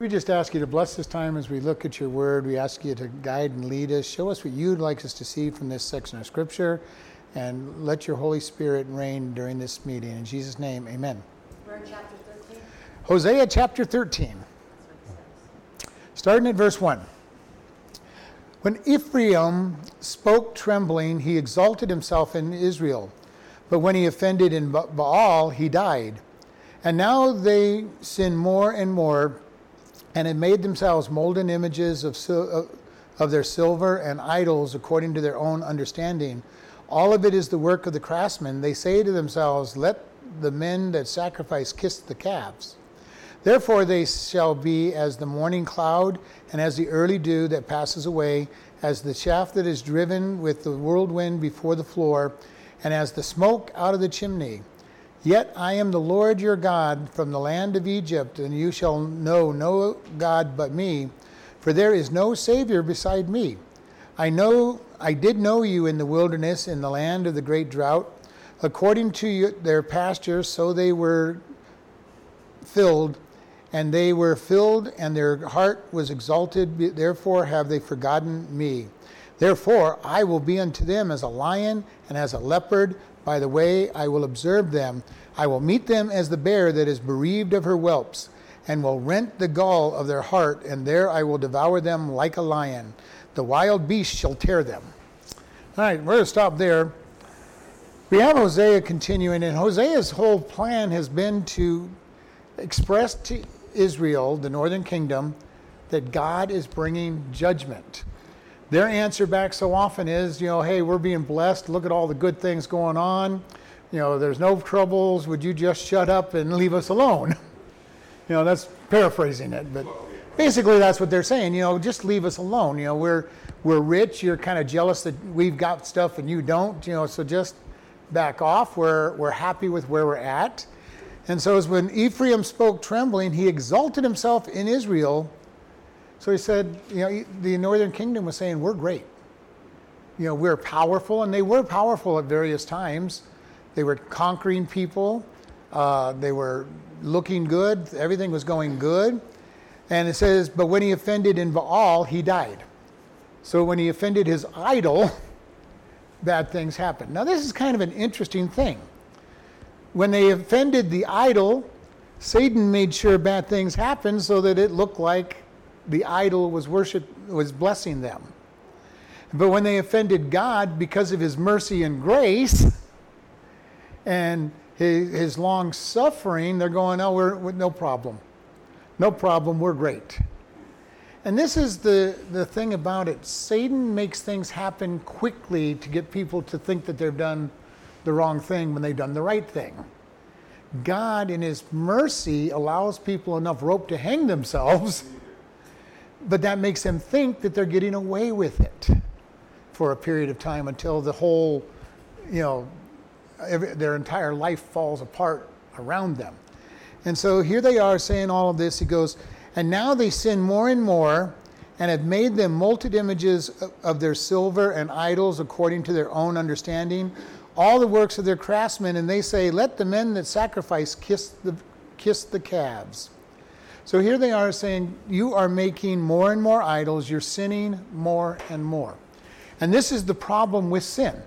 We just ask you to bless this time as we look at your word. We ask you to guide and lead us. Show us what you'd like us to see from this section of scripture, and let your Holy Spirit reign during this meeting. In Jesus' name, amen. Chapter 13. Hosea chapter 13, starting at verse 1. When Ephraim spoke trembling, he exalted himself in Israel. But when he offended in Baal, he died. And now they sin more and more, and have made themselves molten images of, of- their silver and idols according to their own understanding. All of it is the work of the craftsmen. They say to themselves, Let the men that sacrifice kiss the calves. Therefore they shall be as the morning cloud, and as the early dew that passes away, as the chaff that is driven with the whirlwind before the floor, and as the smoke out of the chimney. Yet I am the Lord your God from the land of Egypt, and you shall know no God but me, for there is no Savior beside me. I know I did know you in the wilderness, in the land of the great drought. According to their pastures, so they were filled, and they were filled, and their heart was exalted. Therefore have they forgotten me. Therefore I will be unto them as a lion and as a leopard. By the way, I will observe them. I will meet them as the bear that is bereaved of her whelps, and will rent the gall of their heart, and there I will devour them like a lion. The wild beast shall tear them. All right, we're going to stop there. We have Hosea continuing, and Hosea's whole plan has been to express to Israel, the northern kingdom, that God is bringing judgment. Their answer back so often is, you know, hey, we're being blessed. Look at all the good things going on. You know, there's no troubles. Would you just shut up and leave us alone? You know, that's paraphrasing it, but basically that's what they're saying. You know, just leave us alone. You know, we're we're rich. You're kind of jealous that we've got stuff and you don't. You know, so just back off. We're we're happy with where we're at. And so, as when Ephraim spoke trembling, he exalted himself in Israel. So he said, you know, the northern kingdom was saying, we're great. You know, we're powerful, and they were powerful at various times. They were conquering people. Uh, they were looking good. Everything was going good. And it says, but when he offended in Baal, he died. So when he offended his idol, bad things happened. Now, this is kind of an interesting thing. When they offended the idol, Satan made sure bad things happened so that it looked like the idol was worship was blessing them. But when they offended God because of his mercy and grace and his, his long suffering, they're going, oh, we're, we're no problem. No problem, we're great. And this is the, the thing about it. Satan makes things happen quickly to get people to think that they've done the wrong thing when they've done the right thing. God, in His mercy, allows people enough rope to hang themselves, but that makes them think that they're getting away with it for a period of time until the whole, you know, every, their entire life falls apart around them. And so here they are saying all of this. He goes, and now they sin more and more and have made them molten images of- of their silver and idols according to their own understanding, all the works of their craftsmen, and they say, Let the men that sacrifice kiss the, kiss the calves. So here they are saying, You are making more and more idols, you're sinning more and more. And this is the problem with sin.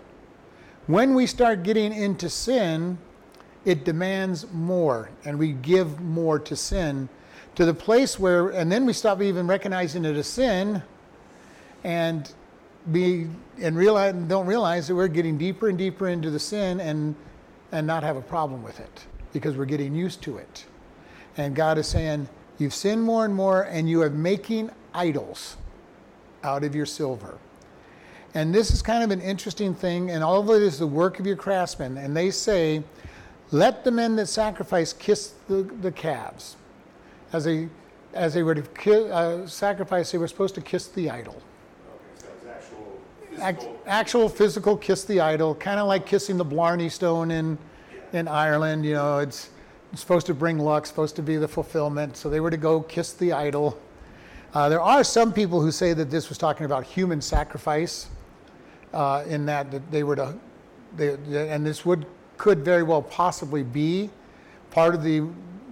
When we start getting into sin, it demands more, and we give more to sin to the place where, and then we stop even recognizing it as sin and be and realize don't realize that we're getting deeper and deeper into the sin and and not have a problem with it because we're getting used to it. And God is saying, You've sinned more and more, and you are making idols out of your silver. And this is kind of an interesting thing, and all of it is the work of your craftsmen. And they say, Let the men that sacrifice kiss the, the calves. As they, as they were to ki- uh, sacrifice, they were supposed to kiss the idol. So it's actual Act, physical. actual physical kiss the idol, kind of like kissing the Blarney Stone in, in Ireland. You know, it's supposed to bring luck, supposed to be the fulfillment. So they were to go kiss the idol. Uh, there are some people who say that this was talking about human sacrifice, uh, in that, that they were to, they, and this would could very well possibly be part of the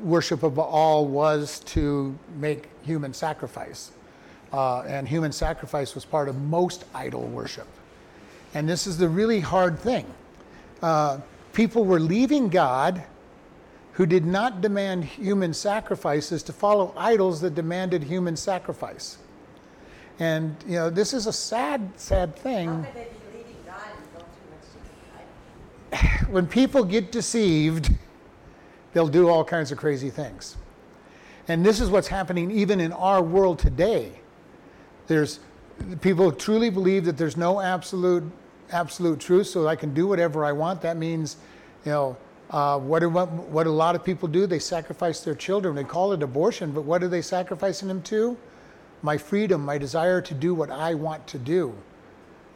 worship of Baal was to make human sacrifice. Uh, and human sacrifice was part of most idol worship. And this is the really hard thing. Uh, people were leaving God who did not demand human sacrifices to follow idols that demanded human sacrifice. And, you know, this is a sad, sad thing. when people get deceived, they'll do all kinds of crazy things. And this is what's happening even in our world today. There's people truly believe that there's no absolute absolute truth, so I can do whatever I want. That means, you know, uh, what, do, what, what a lot of people do, they sacrifice their children. They call it abortion, but what are they sacrificing them to? My freedom, my desire to do what I want to do.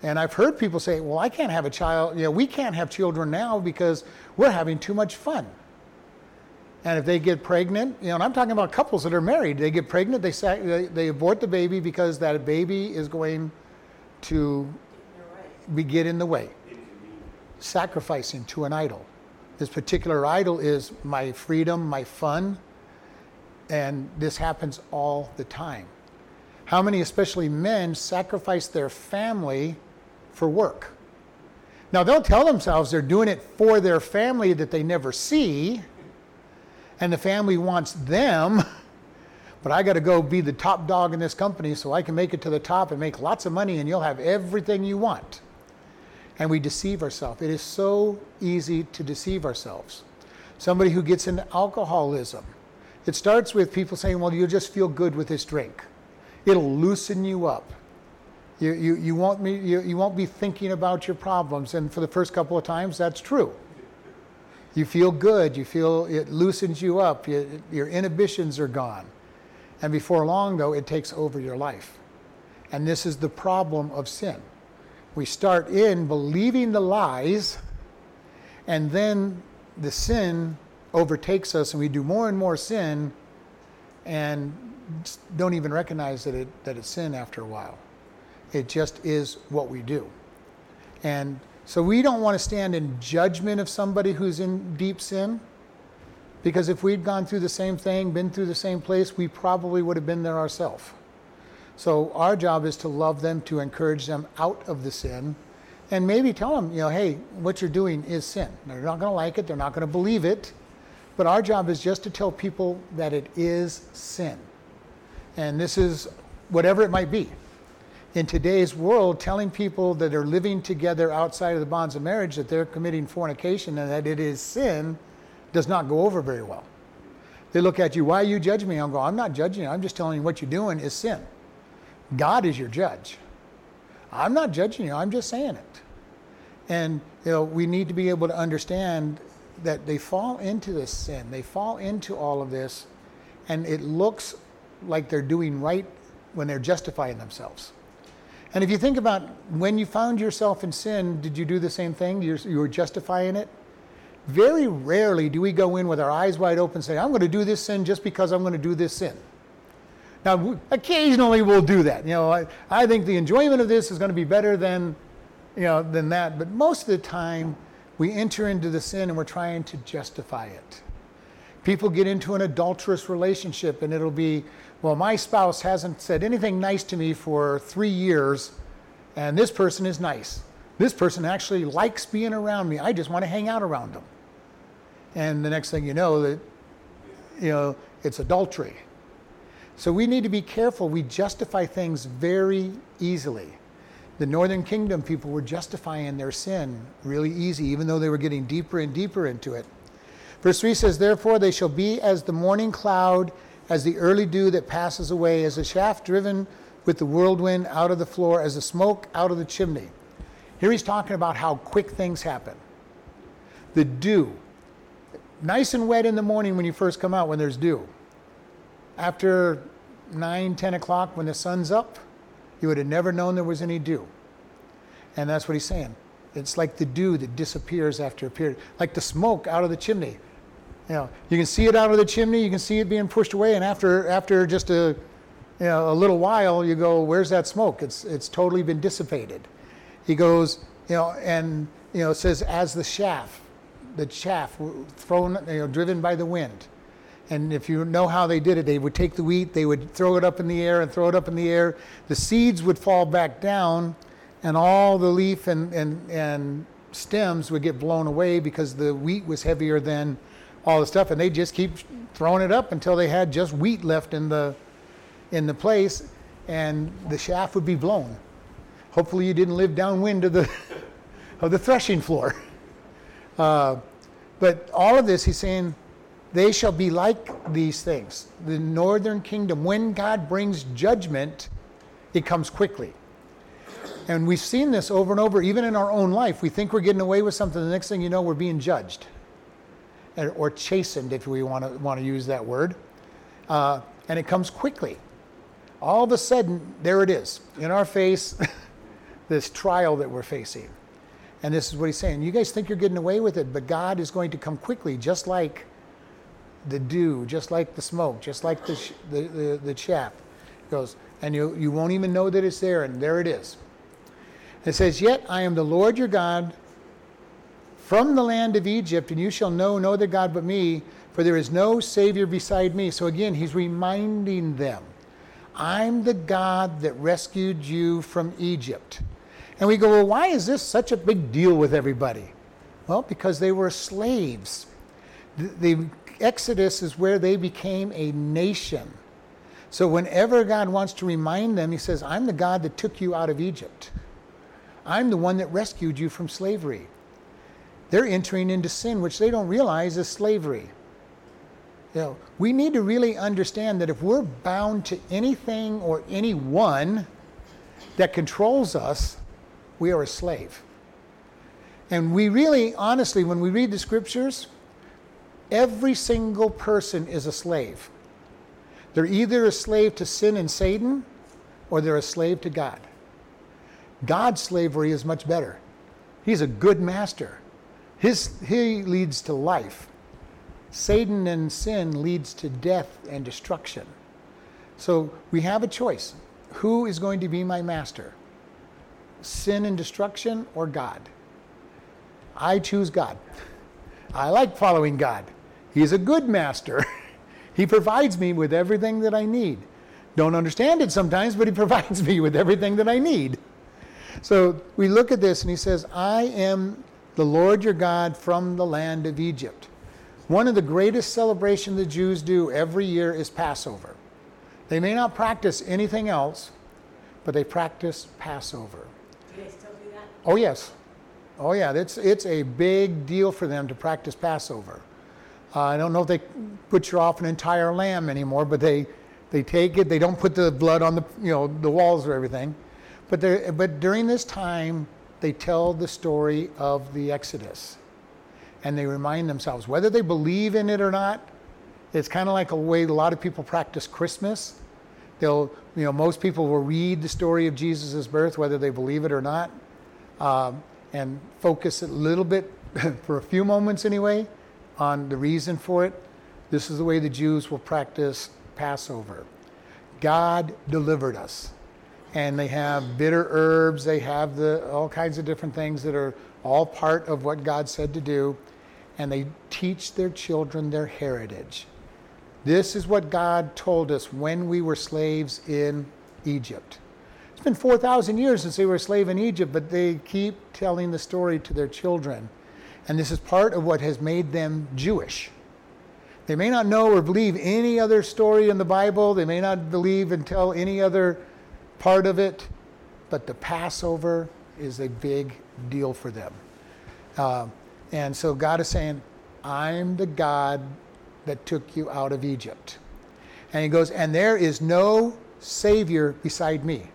And I've heard people say, well, I can't have a child, you know, we can't have children now because we're having too much fun. And if they get pregnant, you know, and I'm talking about couples that are married, they get pregnant, they, sac- they, they abort the baby because that baby is going to be get in the way, sacrificing to an idol. This particular idol is my freedom, my fun, and this happens all the time. How many, especially men, sacrifice their family for work? Now, they'll tell themselves they're doing it for their family that they never see, and the family wants them, but I got to go be the top dog in this company so I can make it to the top and make lots of money, and you'll have everything you want and we deceive ourselves. It is so easy to deceive ourselves. Somebody who gets into alcoholism, it starts with people saying, Well, you'll just feel good with this drink. It'll loosen you up. You, you, you, won't, be, you, you won't be thinking about your problems. And for the first couple of times, that's true. You feel good. You feel it loosens you up. You, your inhibitions are gone. And before long, though, it takes over your life. And this is the problem of sin we start in believing the lies, and then the sin overtakes us, and we do more and more sin, and don't even recognize that, it, that it's sin after a while. It just is what we do. And so we don't want to stand in judgment of somebody who's in deep sin. Because if we'd gone through the same thing, been through the same place, we probably would have been there ourselves. So our job is to love them, to encourage them out of the sin, and maybe tell them, you know, hey, what you're doing is sin. They're not going to like it, they're not going to believe it, but our job is just to tell people that it is sin. And this is whatever it might be. In today's world, telling people that are living together outside of the bonds of marriage that they're committing fornication and that it is sin does not go over very well. They look at you, why you judge me? I'm going, I'm not judging you. I'm just telling you what you're doing is sin. God is your judge. I'm not judging you, I'm just saying it. And you know, we need to be able to understand that they fall into this sin. They fall into all of this, and it looks like they're doing right when they're justifying themselves. And if you think about when you found yourself in sin, did you do the same thing? You're, you were justifying it? Very rarely do we go in with our eyes wide open and say, I'm going to do this sin just because I'm going to do this sin. Now, occasionally we'll do that. You know, I, I think the enjoyment of this is going to be better than, you know, than that. But most of the time, we enter into the sin and we're trying to justify it. People get into an adulterous relationship and it'll be, well, my spouse hasn't said anything nice to me for three years, and this person is nice. This person actually likes being around me. I just want to hang out around them. And the next thing you know, that you know, it's adultery. So we need to be careful. We justify things very easily. The Northern Kingdom people were justifying their sin really easy, even though they were getting deeper and deeper into it. Verse 3 says, Therefore they shall be as the morning cloud, as the early dew that passes away, as a shaft driven with the whirlwind out of the floor, as the smoke out of the chimney. Here he's talking about how quick things happen. The dew, nice and wet in the morning when you first come out when there's dew after 9, 10 o'clock when the sun's up, you would have never known there was any dew. And that's what he's saying. It's like the dew that disappears after a period, like the smoke out of the chimney. You know, you can see it out of the chimney, you can see it being pushed away, and after after just a you know, a little while, you go, "Where's that smoke?" It's it's totally been dissipated. He goes, you know, and you know, says as the chaff, the chaff thrown, you know, driven by the wind And if you know how they did it, they would take the wheat, they would throw it up in the air and throw it up in the air. The seeds would fall back down, and all the leaf and, and, and stems would get blown away because the wheat was heavier than all the stuff. And they'd just keep throwing it up until they had just wheat left in the, in the place, and the shaft would be blown. Hopefully, you didn't live downwind of the, of the threshing floor. Uh, but all of this, he's saying, they shall be like these things. The northern kingdom, when God brings judgment, it comes quickly. And we've seen this over and over, even in our own life. We think we're getting away with something, the next thing you know, we're being judged or chastened, if we want to, want to use that word. Uh, and it comes quickly. All of a sudden, there it is in our face, this trial that we're facing. And this is what he's saying. You guys think you're getting away with it, but God is going to come quickly, just like the dew, just like the smoke, just like the, the, the, the chaff. It goes, and you, you won't even know that it's there, and there it is. It says, Yet I am the Lord your God from the land of Egypt, and you shall know no other God but me, for there is no Savior beside me. So again, he's reminding them I'm the God that rescued you from Egypt. And we go, Well, why is this such a big deal with everybody? Well, because they were slaves. The, the Exodus is where they became a nation. So whenever God wants to remind them, he says, I'm the God that took you out of Egypt. I'm the one that rescued you from slavery. They're entering into sin, which they don't realize is slavery. You know, we need to really understand that if we're bound to anything or anyone that controls us, we are a slave. And we really, honestly, when we read the scriptures, every single person is a slave. They're either a slave to sin and Satan or they're a slave to God. God's slavery is much better. He's a good master. His, he leads to life. Satan and sin leads to death and destruction. So we have a choice. Who is going to be my master? Sin and destruction or God? I choose God. I like following God. He's a good master. he provides me with everything that I need. Don't understand it sometimes, but he provides me with everything that I need. So we look at this and he says, I am the Lord your God from the land of Egypt. One of the greatest celebrations the Jews do every year is Passover. They may not practice anything else, but they practice Passover. Do they still do that? Oh, yes. Oh, yeah. It's, it's a big deal for them to practice Passover. Uh, I don't know if they butcher off an entire lamb anymore, but they, they take it. They don't put the blood on the, you know, the walls or everything. But, but during this time, they tell the story of the Exodus. And they remind themselves, whether they believe in it or not, it's kind of like a way a lot of people practice Christmas. They'll, you know, most people will read the story of Jesus' birth, whether they believe it or not, um, and focus a little bit, for a few moments anyway, on the reason for it. This is the way the Jews will practice Passover. God delivered us and they have bitter herbs. They have the all kinds of different things that are all part of what God said to do, and they teach their children their heritage. This is what God told us when we were slaves in Egypt. It's been 4,000 years since they were a slave in Egypt, but they keep telling the story to their children. And this is part of what has made them Jewish. They may not know or believe any other story in the Bible. They may not believe and tell any other part of it, but the Passover is a big deal for them. Uh, and so God is saying, I'm the God that took you out of Egypt. And he goes, and there is no Savior beside me.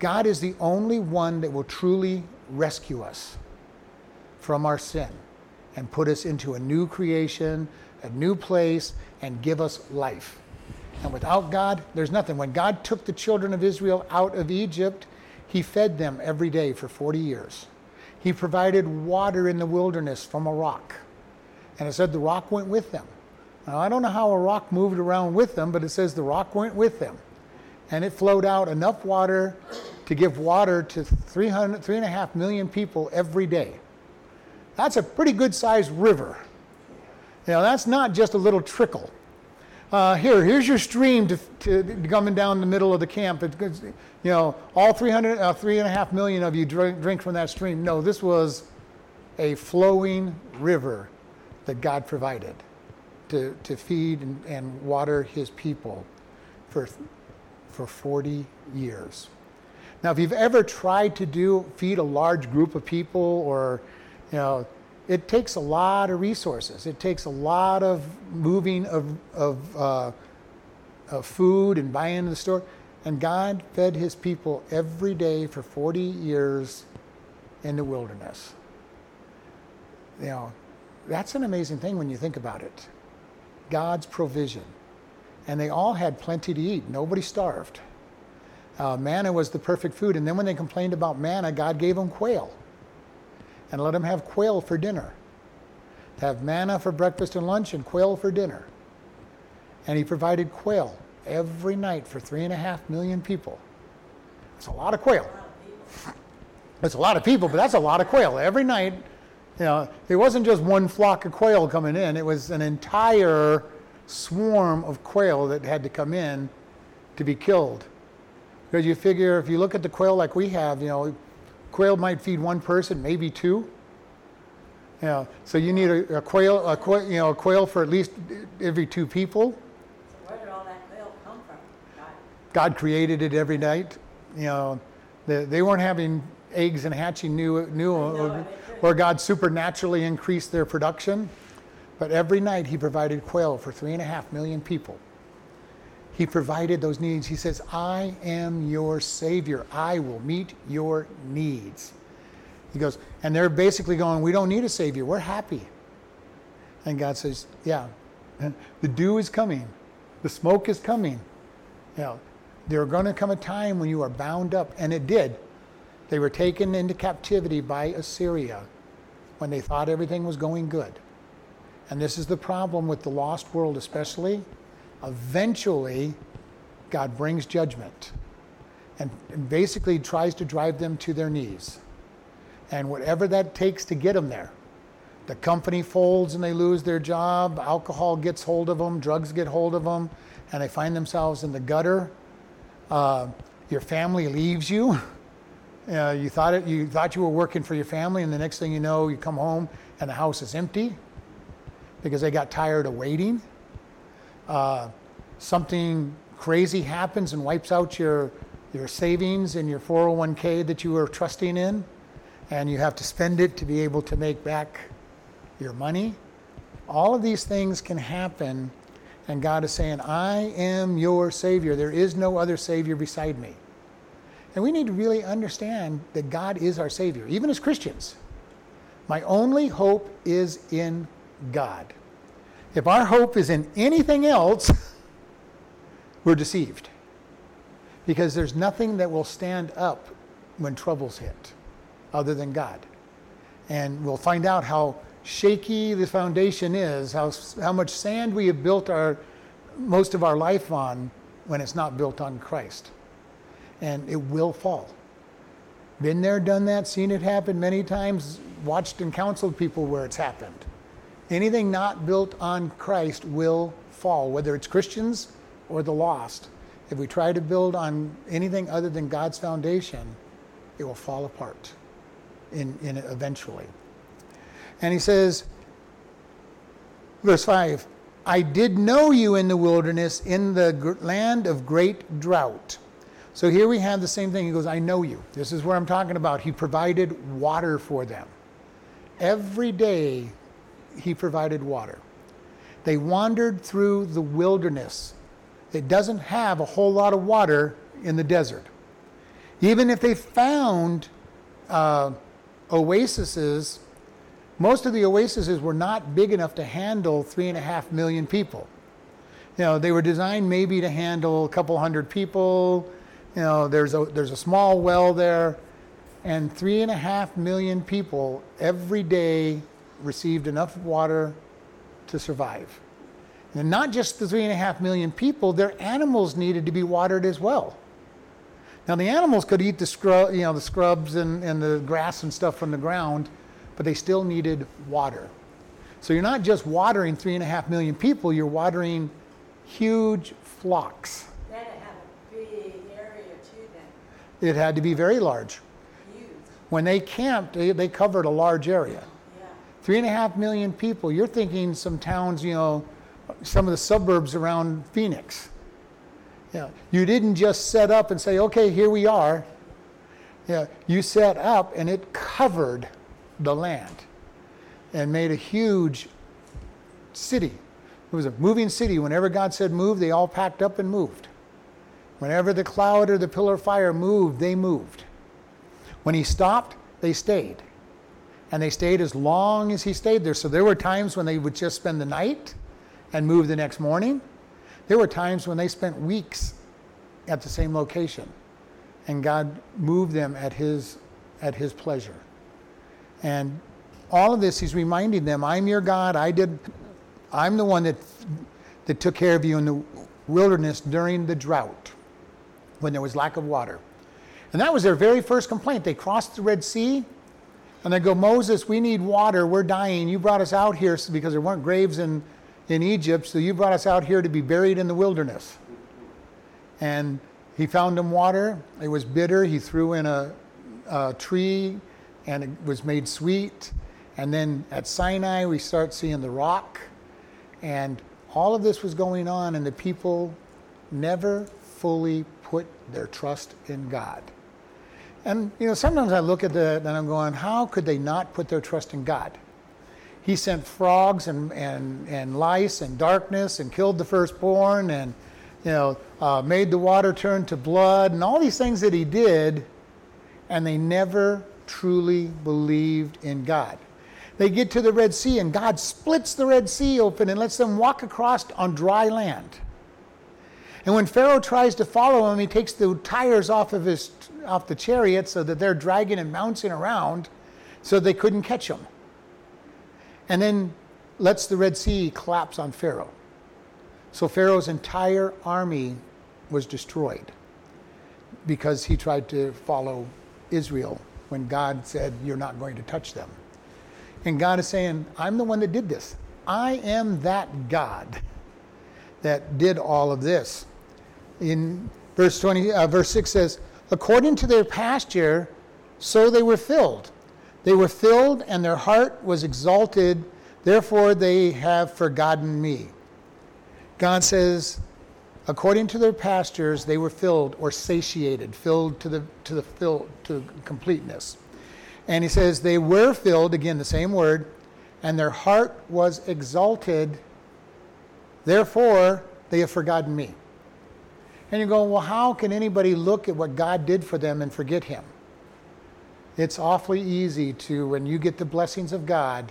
God is the only one that will truly rescue us from our sin and put us into a new creation, a new place, and give us life. And without God, there's nothing. When God took the children of Israel out of Egypt, He fed them every day for 40 years. He provided water in the wilderness from a rock. And it said the rock went with them. Now, I don't know how a rock moved around with them, but it says the rock went with them. And it flowed out enough water to give water to 300, 3.5 million people every day. That's a pretty good sized river. Know, that's not just a little trickle. Uh, here, here's your stream to, to, coming down the middle of the camp. It's, you know, all 300, uh, three and a half million of you drink, drink from that stream. No, this was a flowing river that God provided to, to feed and, and water his people for, for 40 years. Now, if you've ever tried to do feed a large group of people or, you know, it takes a lot of resources. It takes a lot of moving of, of, uh, of food and buying in the store. And God fed his people every day for 40 years in the wilderness. You know, that's an amazing thing when you think about it. God's provision. And they all had plenty to eat. Nobody starved. Uh, manna was the perfect food. And then when they complained about manna, God gave them quail and let them have quail for dinner. To Have manna for breakfast and lunch and quail for dinner. And he provided quail every night for three and a half million people. That's a lot of quail. It's a lot of people, but that's a lot of quail. Every night, you know, it wasn't just one flock of quail coming in, it was an entire swarm of quail that had to come in to be killed. Because you figure if you look at the quail like we have, you know, Quail might feed one person, maybe two. Yeah, so you need a, a quail, a quail, you know, a quail for at least every two people. So where did all that quail come from? God. God created it every night. You know, they, they weren't having eggs and hatching new, new, or, or God supernaturally increased their production. But every night He provided quail for three and a half million people. He provided those needs. He says, I am your Savior. I will meet your needs. He goes, and they're basically going, We don't need a Savior. We're happy. And God says, Yeah, the dew is coming, the smoke is coming. You know, there's going to come a time when you are bound up, and it did. They were taken into captivity by Assyria when they thought everything was going good. And this is the problem with the lost world, especially eventually God brings judgment and, basically tries to drive them to their knees. And whatever that takes to get them there. The company folds and they lose their job, alcohol gets hold of them, drugs get hold of them, and they find themselves in the gutter. Uh, your family leaves you. Uh, you thought it, you thought you were working for your family, and the next thing you know, you come home and the house is empty because they got tired of waiting uh, something crazy happens and wipes out your, your savings and your 401k that you were trusting in, and you have to spend it to be able to make back your money. All of these things can happen, and God is saying, I am your Savior. There is no other Savior beside me. And we need to really understand that God is our Savior, even as Christians. My only hope is in God. If our hope is in anything else, we're deceived. Because there's nothing that will stand up when troubles hit other than God. And we'll find out how shaky the foundation is, how, how much sand we have built our, most of our life on when it's not built on Christ. And it will fall. Been there, done that, seen it happen many times, watched and counseled people where it's happened. Anything not built on Christ will fall, whether it's Christians or the lost. If we try to build on anything other than God's foundation, it will fall apart in, in eventually. And he says, verse 5 I did know you in the wilderness, in the land of great drought. So here we have the same thing. He goes, I know you. This is where I'm talking about. He provided water for them. Every day he provided water. They wandered through the wilderness. It doesn't have a whole lot of water in the desert. Even if they found uh, oases, most of the oases were not big enough to handle three and a half million people. You know, they were designed maybe to handle a couple hundred people. You know, there's a, there's a small well there, and three and a half million people every day received enough water to survive. And not just the three and a half million people, their animals needed to be watered as well. Now the animals could eat the scrub, you know, the scrubs and, and the grass and stuff from the ground, but they still needed water. So you're not just watering three and a half million people, you're watering huge flocks. Then it have a big area too then, It had to be very large. huge, When they camped, they, they covered a large area. Three and a half million people. You're thinking some towns, you know, some of the suburbs around Phoenix. Yeah. You didn't just set up and say, okay, here we are. Yeah. You set up and it covered the land and made a huge city. It was a moving city. Whenever God said move, they all packed up and moved. Whenever the cloud or the pillar of fire moved, they moved. When he stopped, they stayed. And they stayed as long as he stayed there. So there were times when they would just spend the night and move the next morning. There were times when they spent weeks at the same location. And God moved them at his, at his pleasure. And all of this, he's reminding them, I'm your God. I did, I'm the one that, that took care of you in the wilderness during the drought when there was lack of water. And that was their very first complaint. They crossed the Red Sea and they go, Moses, we need water. We're dying. You brought us out here because there weren't graves in, in Egypt, so you brought us out here to be buried in the wilderness. And he found them water. It was bitter. He threw in a, a tree and it was made sweet. And then at Sinai, we start seeing the rock. And all of this was going on, and the people never fully put their trust in God. And you know, sometimes I look at that and I'm going, how could they not put their trust in God? He sent frogs and, and, and lice and darkness and killed the firstborn and you know, uh, made the water turn to blood and all these things that he did, and they never truly believed in God. They get to the Red Sea and God splits the Red Sea open and lets them walk across on dry land. And when Pharaoh tries to follow him, he takes the tires off of his off the chariot so that they're dragging and bouncing around so they couldn't catch him. And then lets the Red Sea collapse on Pharaoh. So Pharaoh's entire army was destroyed because he tried to follow Israel when God said, You're not going to touch them. And God is saying, I'm the one that did this. I am that God that did all of this. In verse 20, uh, verse 6 says, According to their pasture, so they were filled. They were filled, and their heart was exalted. Therefore, they have forgotten me. God says, according to their pastures, they were filled or satiated, filled to the to the fill to completeness. And he says they were filled, again the same word, and their heart was exalted. Therefore, they have forgotten me. And you go, well, how can anybody look at what God did for them and forget him? It's awfully easy to, when you get the blessings of God,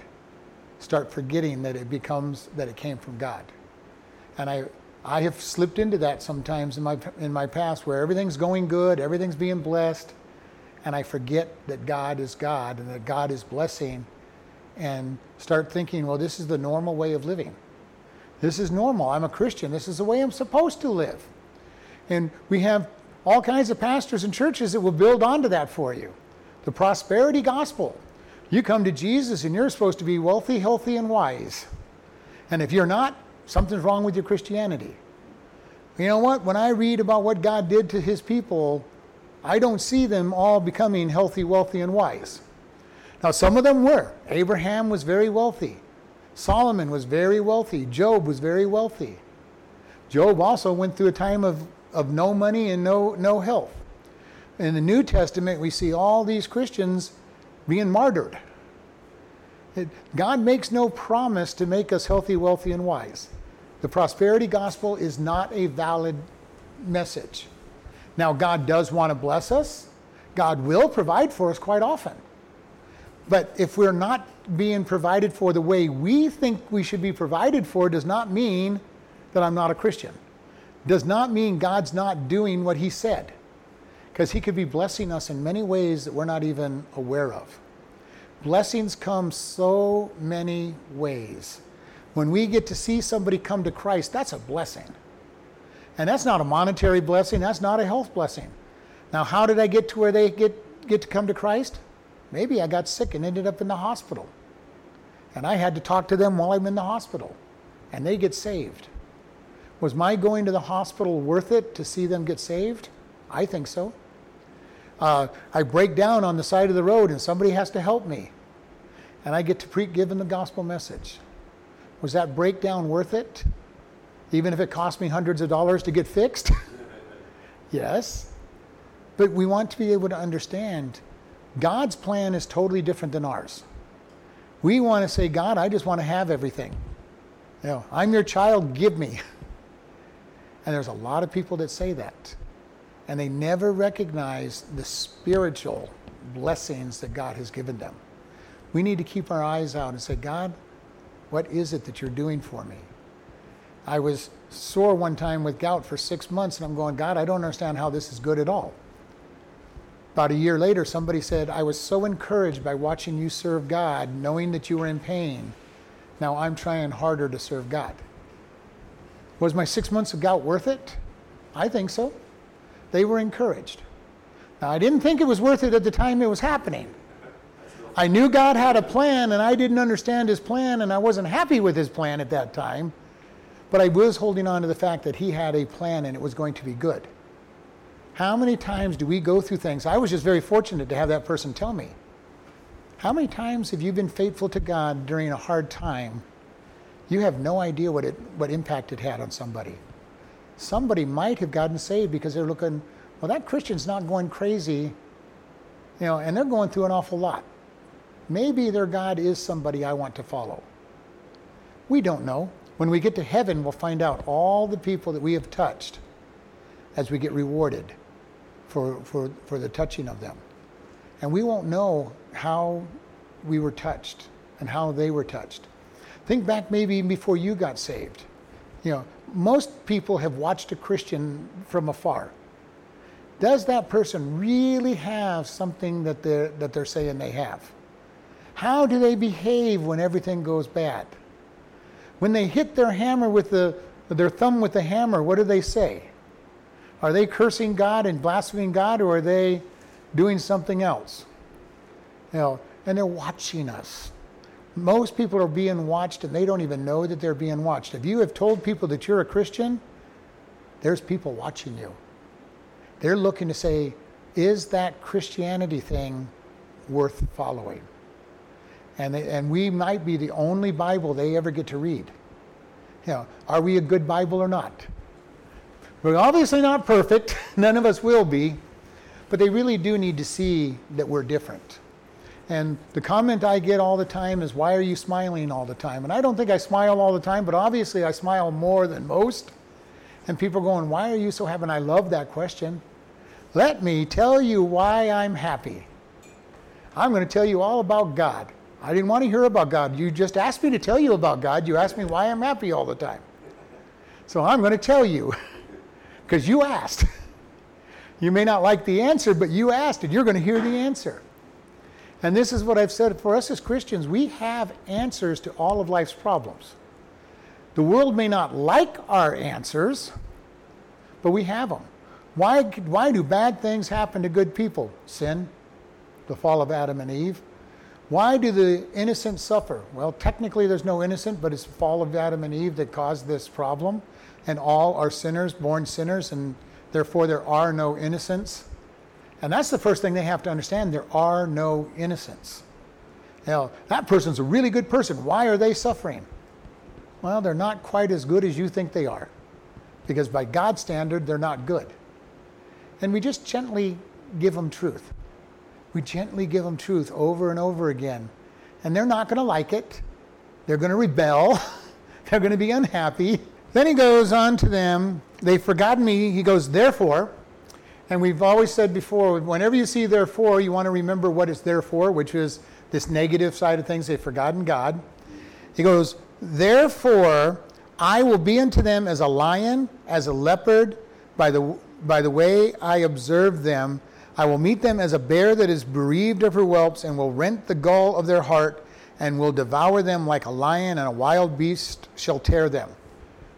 start forgetting that it becomes that it came from God. And I, I have slipped into that sometimes in my, in my past where everything's going good, everything's being blessed, and I forget that God is God and that God is blessing, and start thinking, well, this is the normal way of living. This is normal. I'm a Christian. This is the way I'm supposed to live. And we have all kinds of pastors and churches that will build onto that for you. The prosperity gospel. You come to Jesus and you're supposed to be wealthy, healthy, and wise. And if you're not, something's wrong with your Christianity. You know what? When I read about what God did to his people, I don't see them all becoming healthy, wealthy, and wise. Now, some of them were. Abraham was very wealthy. Solomon was very wealthy. Job was very wealthy. Job also went through a time of, of no money and no, no health. In the New Testament, we see all these Christians being martyred. It, God makes no promise to make us healthy, wealthy, and wise. The prosperity gospel is not a valid message. Now, God does want to bless us, God will provide for us quite often. But if we're not being provided for the way we think we should be provided for, does not mean that I'm not a Christian. Does not mean God's not doing what He said. Because He could be blessing us in many ways that we're not even aware of. Blessings come so many ways. When we get to see somebody come to Christ, that's a blessing. And that's not a monetary blessing, that's not a health blessing. Now, how did I get to where they get, get to come to Christ? Maybe I got sick and ended up in the hospital. And I had to talk to them while I'm in the hospital, and they get saved. Was my going to the hospital worth it to see them get saved? I think so. Uh, I break down on the side of the road and somebody has to help me. And I get to pre- give them the gospel message. Was that breakdown worth it? Even if it cost me hundreds of dollars to get fixed? yes. But we want to be able to understand God's plan is totally different than ours. We want to say, God, I just want to have everything. You know, I'm your child, give me. And there's a lot of people that say that. And they never recognize the spiritual blessings that God has given them. We need to keep our eyes out and say, God, what is it that you're doing for me? I was sore one time with gout for six months, and I'm going, God, I don't understand how this is good at all. About a year later, somebody said, I was so encouraged by watching you serve God, knowing that you were in pain. Now I'm trying harder to serve God. Was my six months of gout worth it? I think so. They were encouraged. Now, I didn't think it was worth it at the time it was happening. I knew God had a plan, and I didn't understand his plan, and I wasn't happy with his plan at that time. But I was holding on to the fact that he had a plan and it was going to be good. How many times do we go through things? I was just very fortunate to have that person tell me. How many times have you been faithful to God during a hard time you have no idea what, it, what impact it had on somebody. Somebody might have gotten saved because they're looking, well, that Christian's not going crazy, you know, and they're going through an awful lot. Maybe their God is somebody I want to follow. We don't know. When we get to heaven, we'll find out all the people that we have touched as we get rewarded for, for, for the touching of them. And we won't know how we were touched and how they were touched. Think back maybe even before you got saved. You know, most people have watched a Christian from afar. Does that person really have something that they're, that they're saying they have? How do they behave when everything goes bad? When they hit their hammer with the, their thumb with the hammer, what do they say? Are they cursing God and blaspheming God, or are they doing something else? You know, and they're watching us most people are being watched and they don't even know that they're being watched. If you have told people that you're a Christian, there's people watching you. They're looking to say, is that Christianity thing worth following? And, they, and we might be the only Bible they ever get to read. You know, are we a good Bible or not? We're obviously not perfect. None of us will be. But they really do need to see that we're different. And the comment I get all the time is, Why are you smiling all the time? And I don't think I smile all the time, but obviously I smile more than most. And people are going, Why are you so happy? And I love that question. Let me tell you why I'm happy. I'm going to tell you all about God. I didn't want to hear about God. You just asked me to tell you about God. You asked me why I'm happy all the time. So I'm going to tell you because you asked. You may not like the answer, but you asked and you're going to hear the answer. And this is what I've said for us as Christians we have answers to all of life's problems. The world may not like our answers, but we have them. Why, why do bad things happen to good people? Sin, the fall of Adam and Eve. Why do the innocent suffer? Well, technically, there's no innocent, but it's the fall of Adam and Eve that caused this problem. And all are sinners, born sinners, and therefore there are no innocents. And that's the first thing they have to understand. There are no innocents. Now, that person's a really good person. Why are they suffering? Well, they're not quite as good as you think they are. Because by God's standard, they're not good. And we just gently give them truth. We gently give them truth over and over again. And they're not going to like it. They're going to rebel. they're going to be unhappy. Then he goes on to them, they've forgotten me. He goes, therefore, and we've always said before, whenever you see therefore, you want to remember what it's there for, which is this negative side of things. They've forgotten God. He goes, Therefore, I will be unto them as a lion, as a leopard, by the, by the way I observe them. I will meet them as a bear that is bereaved of her whelps, and will rent the gall of their heart, and will devour them like a lion, and a wild beast shall tear them.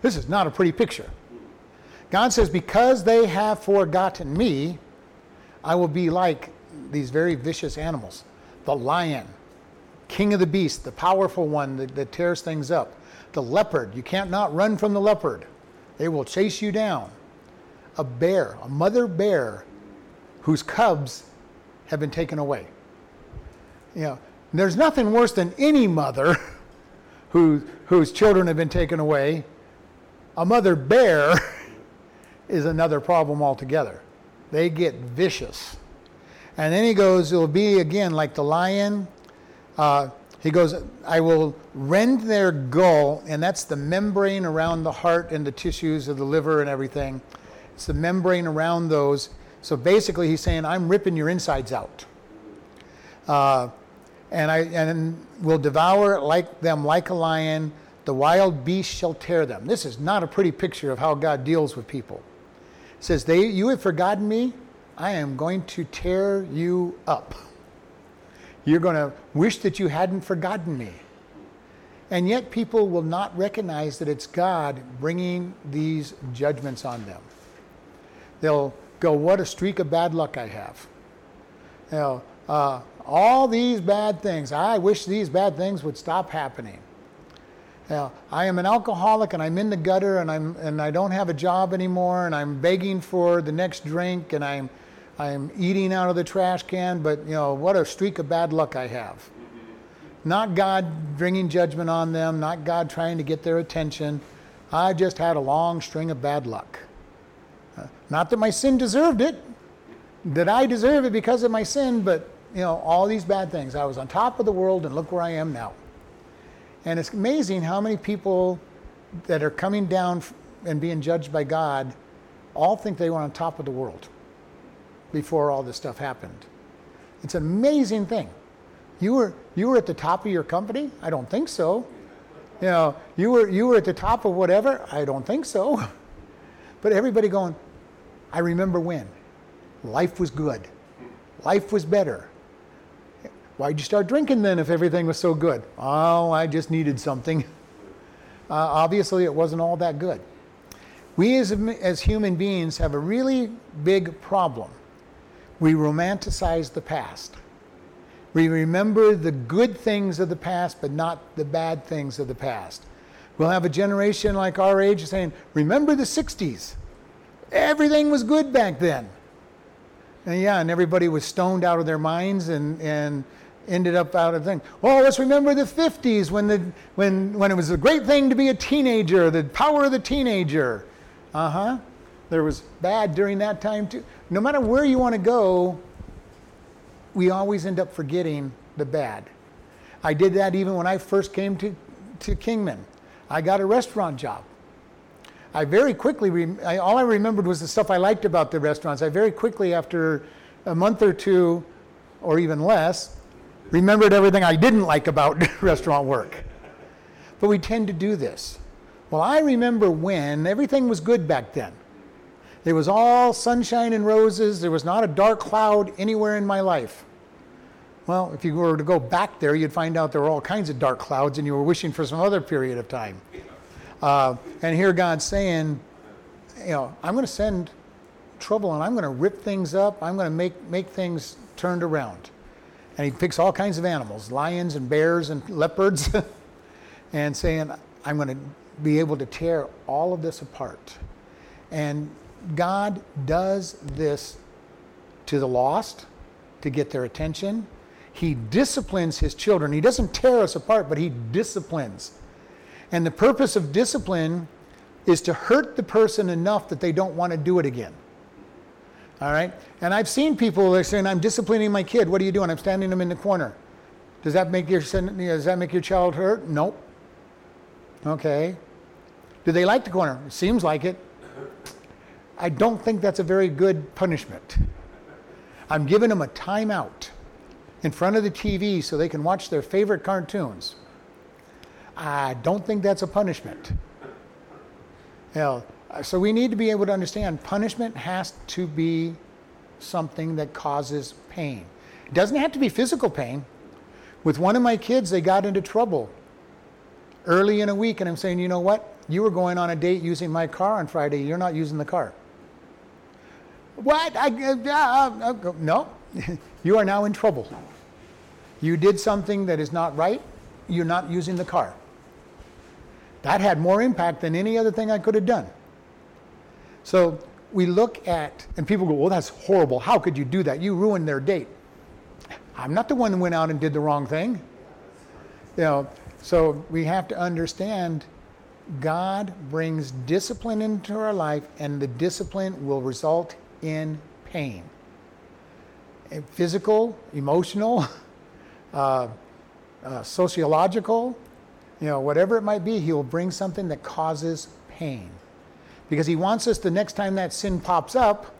This is not a pretty picture. God says, Because they have forgotten me, I will be like these very vicious animals the lion, king of the beast, the powerful one that, that tears things up. The leopard, you can't not run from the leopard. They will chase you down. A bear, a mother bear whose cubs have been taken away. You know, there's nothing worse than any mother who, whose children have been taken away. A mother bear is another problem altogether. They get vicious. And then he goes, it'll be again like the lion. Uh, he goes, I will rend their caul, and that's the membrane around the heart and the tissues of the liver and everything. It's the membrane around those. So basically, he's saying, I'm ripping your insides out. Uh, and I and will devour like them like a lion. The wild beast shall tear them. This is not a pretty picture of how God deals with people. Says, they, You have forgotten me. I am going to tear you up. You're going to wish that you hadn't forgotten me. And yet, people will not recognize that it's God bringing these judgments on them. They'll go, What a streak of bad luck I have. You know, uh, all these bad things. I wish these bad things would stop happening. Know, I am an alcoholic and I'm in the gutter and, I'm, and I don't have a job anymore and I'm begging for the next drink and I'm I'm eating out of the trash can, but you know, what a streak of bad luck I have. Not God bringing judgment on them, not God trying to get their attention. I just had a long string of bad luck. Uh, not that my sin deserved it, that I deserve it because of my sin, but you know, all these bad things. I was on top of the world and look where I am now. And it's amazing how many people that are coming down and being judged by God all think they were on top of the world before all this stuff happened. It's an amazing thing. You were you were at the top of your company? I don't think so. You know, you were you were at the top of whatever? I don't think so. But everybody going, I remember when. Life was good. Life was better. Why'd you start drinking then if everything was so good? Oh, I just needed something. Uh, obviously, it wasn't all that good. We as, as human beings have a really big problem we romanticize the past. We remember the good things of the past, but not the bad things of the past. We'll have a generation like our age saying, Remember the 60s. Everything was good back then. And yeah, and everybody was stoned out of their minds and, and ended up out of things. Well, let's remember the 50s when, the, when, when it was a great thing to be a teenager, the power of the teenager. Uh huh. There was bad during that time too no matter where you want to go, we always end up forgetting the bad. I did that even when I first came to, to Kingman. I got a restaurant job. I very quickly, re- I, all I remembered was the stuff I liked about the restaurants. I very quickly, after a month or two, or even less, remembered everything I didn't like about restaurant work. But we tend to do this. Well, I remember when everything was good back then. It was all sunshine and roses. There was not a dark cloud anywhere in my life. Well, if you were to go back there, you'd find out there were all kinds of dark clouds and you were wishing for some other period of time. Uh, and here God's saying, you know, I'm going to send trouble and I'm going to rip things up. I'm going to make, make things turned around. And he picks all kinds of animals, lions and bears and leopards, and saying, I'm going to be able to tear all of this apart. And God does this to the lost to get their attention. He disciplines his children. He doesn't tear us apart, but he disciplines. And the purpose of discipline is to hurt the person enough that they don't want to do it again. All right? And I've seen people that are saying, I'm disciplining my kid. What are you doing? I'm standing them in the corner. Does that make your, does that make your child hurt? Nope. Okay. Do they like the corner? It seems like it. I don't think that's a very good punishment. I'm giving them a timeout in front of the TV so they can watch their favorite cartoons. I don't think that's a punishment. Know, so we need to be able to understand punishment has to be something that causes pain. It doesn't have to be physical pain. With one of my kids, they got into trouble early in a week, and I'm saying, you know what? You were going on a date using my car on Friday, you're not using the car. What? I, uh, uh, uh, no, you are now in trouble. You did something that is not right, you're not using the car. That had more impact than any other thing I could have done. So we look at, and people go, well, that's horrible. How could you do that? You ruined their date. I'm not the one who went out and did the wrong thing. You know, so we have to understand God brings discipline into our life, and the discipline will result in pain physical, emotional, uh, uh, sociological, you know, whatever it might be, He will bring something that causes pain. Because He wants us the next time that sin pops up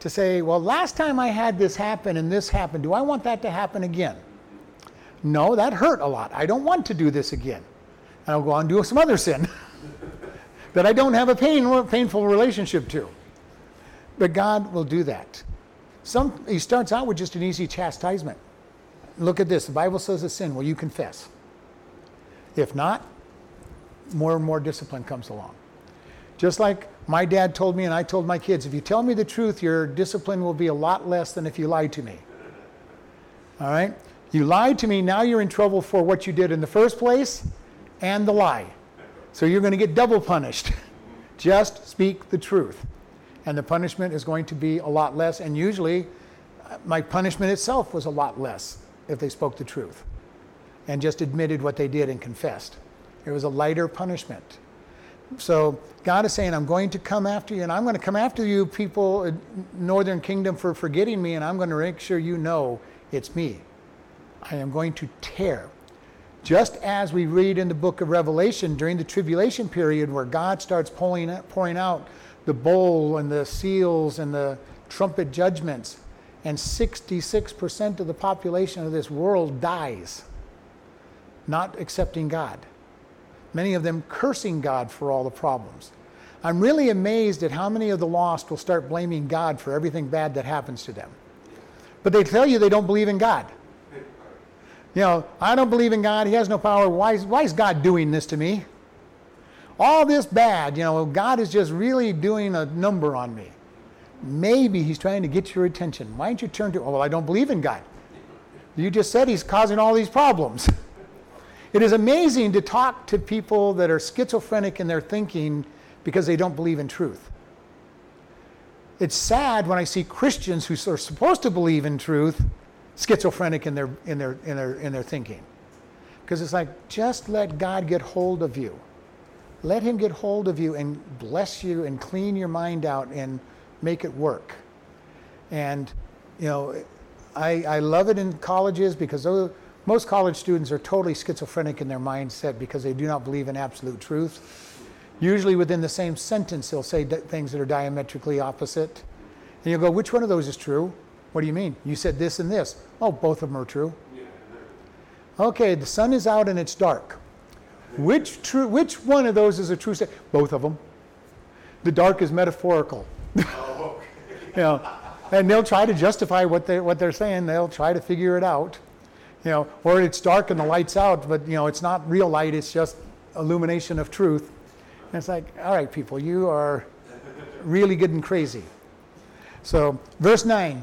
to say, well, last time I had this happen and this happened, do I want that to happen again? No, that hurt a lot. I don't want to do this again. And I'll go on and do some other sin that I don't have a pain, painful relationship to. But God will do that. Some, he starts out with just an easy chastisement. Look at this. The Bible says a sin. Will you confess. If not, more and more discipline comes along. Just like my dad told me, and I told my kids, if you tell me the truth, your discipline will be a lot less than if you lied to me. All right? You lied to me, now you're in trouble for what you did in the first place and the lie. So you're going to get double punished. Just speak the truth. And the punishment is going to be a lot less. And usually, uh, my punishment itself was a lot less if they spoke the truth and just admitted what they did and confessed. It was a lighter punishment. So God is saying, I'm going to come after you, and I'm going to come after you, people, Northern Kingdom, for forgetting me, and I'm going to make sure you know it's me. I am going to tear. Just as we read in the book of Revelation during the tribulation period, where God starts pulling, pouring out the bowl and the seals and the trumpet judgments, and 66% of the population of this world dies not accepting God. Many of them cursing God for all the problems. I'm really amazed at how many of the lost will start blaming God for everything bad that happens to them. But they tell you they don't believe in God. You know, I don't believe in God. He has no power. Why is, why is God doing this to me? All this bad, you know, God is just really doing a number on me. Maybe He's trying to get your attention. Why don't you turn to, oh, well, I don't believe in God. You just said He's causing all these problems. It is amazing to talk to people that are schizophrenic in their thinking because they don't believe in truth. It's sad when I see Christians who are supposed to believe in truth schizophrenic in their, in their, in their, in their thinking. Because it's like, just let God get hold of you. Let Him get hold of you and bless you and clean your mind out and make it work. And, you know, I, I love it in colleges because those, most college students are totally schizophrenic in their mindset because they do not believe in absolute truth. Usually, within the same sentence, they'll say things that are diametrically opposite. And you'll go, which one of those is true? What do you mean? You said this and this. Oh, both of them are true. Okay, the sun is out and it's dark. Which true? Which one of those is a true statement? Both of them. The dark is metaphorical. Oh, okay. you know, and they'll try to justify what they what they're saying. They'll try to figure it out you know, or it's dark and the light's out, but you know, it's not real light, it's just illumination of truth. And it's like, all right, people, you are really getting crazy. So, verse 9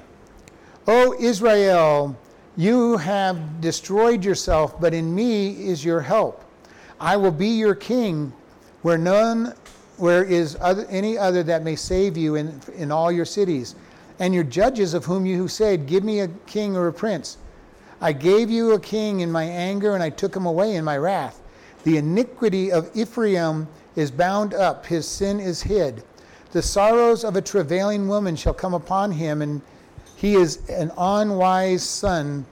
O Israel, you have destroyed yourself, but in me is your help. I will be your king, where none, where is other, any other that may save you in, in all your cities. And your judges, of whom you said, Give me a king or a prince. I gave you a king in my anger, and I took him away in my wrath. The iniquity of Ephraim is bound up, his sin is hid. The sorrows of a travailing woman shall come upon him, and he is an unwise son,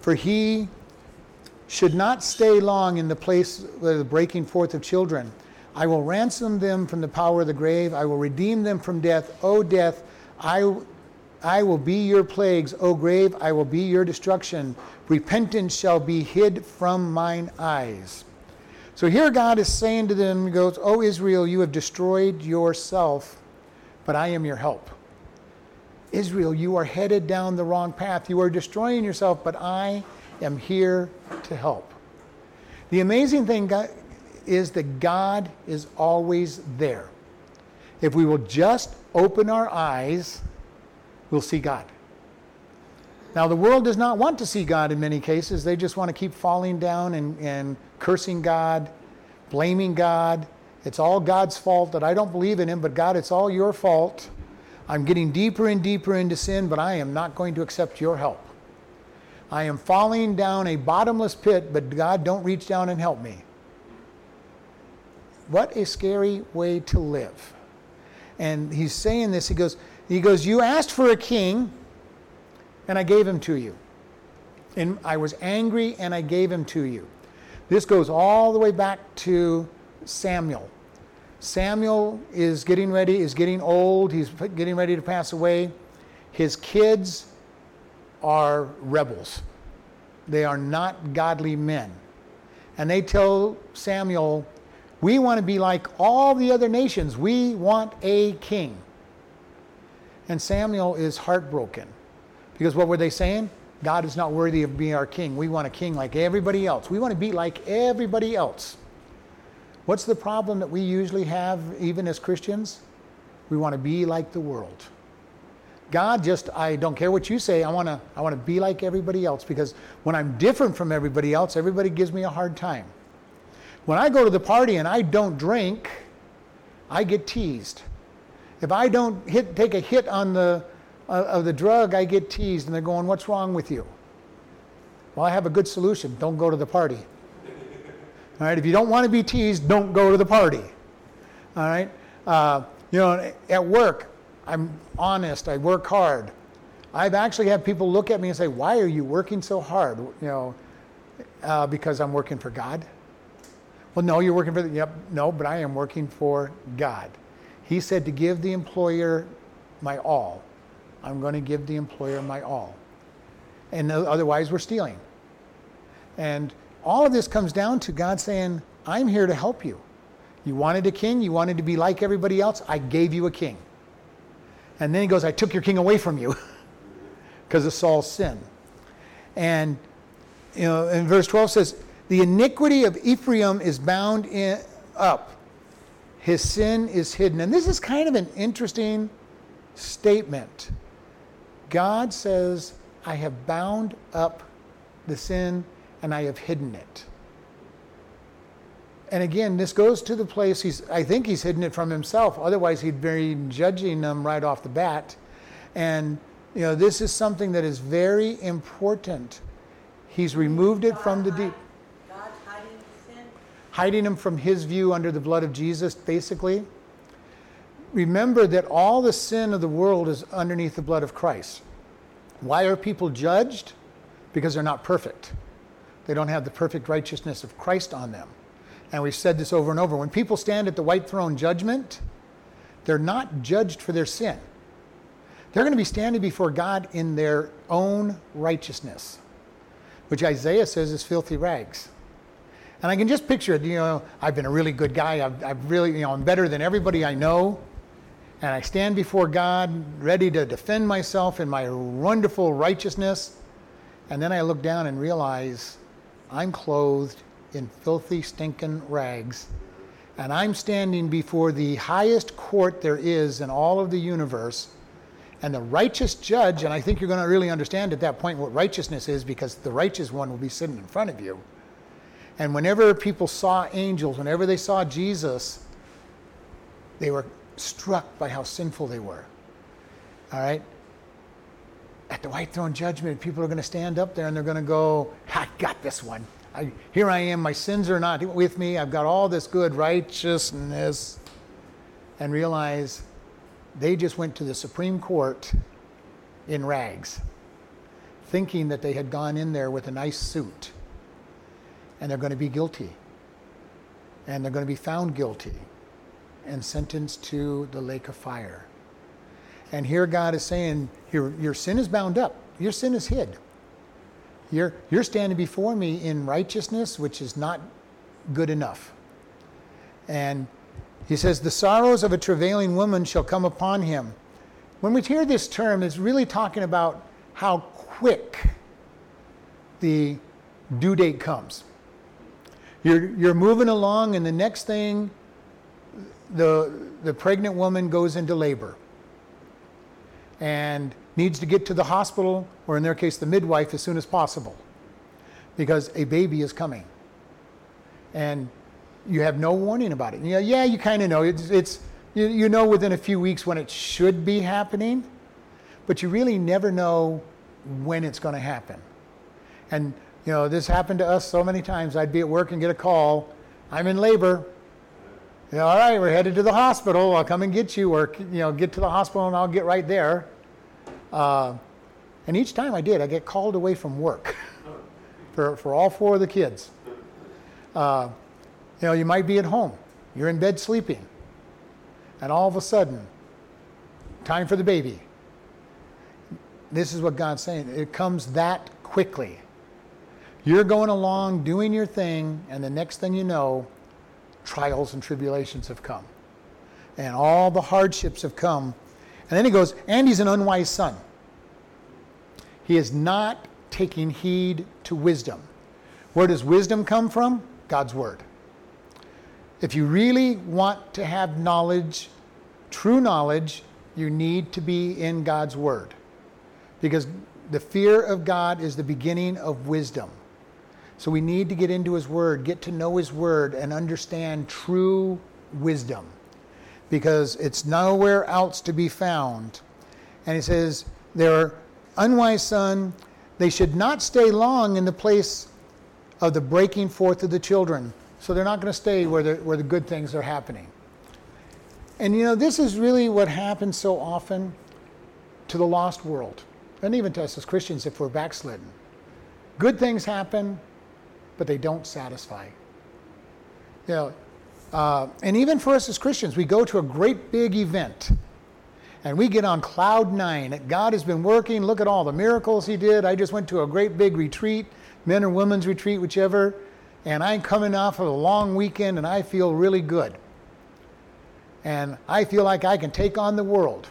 for he should not stay long in the place of the breaking forth of children. I will ransom them from the power of the grave. I will redeem them from death. O death, I I will be your plagues, O grave, I will be your destruction. Repentance shall be hid from mine eyes. So here God is saying to them, He goes, O Israel, you have destroyed yourself, but I am your help. Israel, you are headed down the wrong path. You are destroying yourself, but I am here to help. The amazing thing is that God is always there. If we will just open our eyes, we'll see God. Now, the world does not want to see God in many cases. They just want to keep falling down and, and cursing God, blaming God. It's all God's fault that I don't believe in Him, but God, it's all your fault. I'm getting deeper and deeper into sin, but I am not going to accept your help. I am falling down a bottomless pit, but God, don't reach down and help me. What a scary way to live. And he's saying this, he goes, he goes, You asked for a king, and I gave him to you. And I was angry and I gave him to you. This goes all the way back to Samuel. Samuel is getting ready, is getting old, he's getting ready to pass away. His kids are rebels. They are not godly men. And they tell Samuel, We want to be like all the other nations. We want a king. And Samuel is heartbroken. Because what were they saying? God is not worthy of being our king. We want a king like everybody else. We want to be like everybody else. What's the problem that we usually have, even as Christians? We want to be like the world. God just, I don't care what you say, I want to, I want to be like everybody else because when I'm different from everybody else, everybody gives me a hard time. When I go to the party and I don't drink, I get teased. If I don't hit, take a hit on the, uh, of the drug, I get teased and they're going, What's wrong with you? Well, I have a good solution. Don't go to the party. All right, if you don't want to be teased, don't go to the party. All right, uh, you know, at work, I'm honest, I work hard. I've actually had people look at me and say, Why are you working so hard? You know, uh, because I'm working for God. Well, no, you're working for the, yep, no, but I am working for God. He said to give the employer my all. I'm going to give the employer my all. And otherwise, we're stealing. And all of this comes down to God saying, I'm here to help you. You wanted a king, you wanted to be like everybody else, I gave you a king. And then he goes, I took your king away from you because of Saul's sin. And you know, in verse 12 says, The iniquity of Ephraim is bound in, up, his sin is hidden. And this is kind of an interesting statement. God says, I have bound up the sin and I have hidden it. And again, this goes to the place he's, I think he's hidden it from himself. Otherwise, he'd be judging them right off the bat. And, you know, this is something that is very important. He's removed it from the deep. God hiding the sin? Hiding him from his view under the blood of Jesus, basically remember that all the sin of the world is underneath the blood of Christ. Why are people judged? Because they're not perfect. They don't have the perfect righteousness of Christ on them. And we've said this over and over. When people stand at the white throne judgment, they're not judged for their sin. They're going to be standing before God in their own righteousness, which Isaiah says is filthy rags. And I can just picture it, you know, I've been a really good guy. I've, I've really, you know, I'm better than everybody I know and I stand before God ready to defend myself in my wonderful righteousness. And then I look down and realize I'm clothed in filthy, stinking rags. And I'm standing before the highest court there is in all of the universe. And the righteous judge, and I think you're going to really understand at that point what righteousness is because the righteous one will be sitting in front of you. And whenever people saw angels, whenever they saw Jesus, they were struck by how sinful they were. All right? At the white throne judgment, people are going to stand up there and they're going to go, I got this one. I, here I am, my sins are not with me. I've got all this good righteousness. And realize they just went to the Supreme Court in rags, thinking that they had gone in there with a nice suit. And they're going to be guilty. And they're going to be found guilty and sentenced to the lake of fire. And here God is saying, your, your sin is bound up, your sin is hid. You're, you're standing before me in righteousness, which is not good enough. And he says, The sorrows of a travailing woman shall come upon him. When we hear this term, it's really talking about how quick the due date comes. You're, you're moving along, and the next thing the, the pregnant woman goes into labor. And needs to get to the hospital, or in their case, the midwife, as soon as possible because a baby is coming. And you have no warning about it. Yeah, yeah, you kind of know. It's, it's you, you know within a few weeks when it should be happening, but you really never know when it's going to happen. And you know, this happened to us so many times. I'd be at work and get a call. I'm in labor. You know, all right, we're headed to the hospital. I'll come and get you, or you know, get to the hospital and I'll get right there. Uh, and each time I did, I get called away from work for, for all four of the kids. Uh, you know, you might be at home, you're in bed sleeping, and all of a sudden, time for the baby. This is what God's saying. It comes that quickly. You're going along doing your thing, and the next thing you know, trials and tribulations have come. And all the hardships have come. And then he goes, and he's an unwise son. He is not taking heed to wisdom. Where does wisdom come from? God's Word. If you really want to have knowledge, true knowledge, you need to be in God's Word. Because the fear of God is the beginning of wisdom. So we need to get into His Word, get to know His Word, and understand true wisdom. Because it's nowhere else to be found. And He says, Their unwise son, they should not stay long in the place of the breaking forth of the children. So they're not going to stay where the, where the good things are happening. And you know, this is really what happens so often to the lost world, and even to us as Christians if we're backslidden. Good things happen, but they don't satisfy. You know, uh, and even for us as Christians, we go to a great big event and we get on cloud nine. God has been working. Look at all the miracles He did. I just went to a great big retreat, men or women's retreat, whichever, and I'm coming off of a long weekend and I feel really good. And I feel like I can take on the world.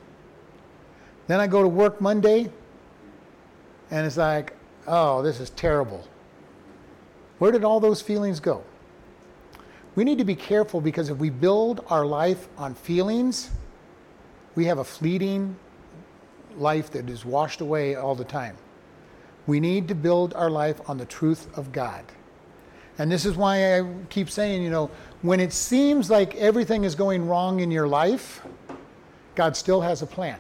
Then I go to work Monday and it's like, oh, this is terrible. Where did all those feelings go? We need to be careful because if we build our life on feelings, we have a fleeting life that is washed away all the time. We need to build our life on the truth of God. And this is why I keep saying, you know, when it seems like everything is going wrong in your life, God still has a plan.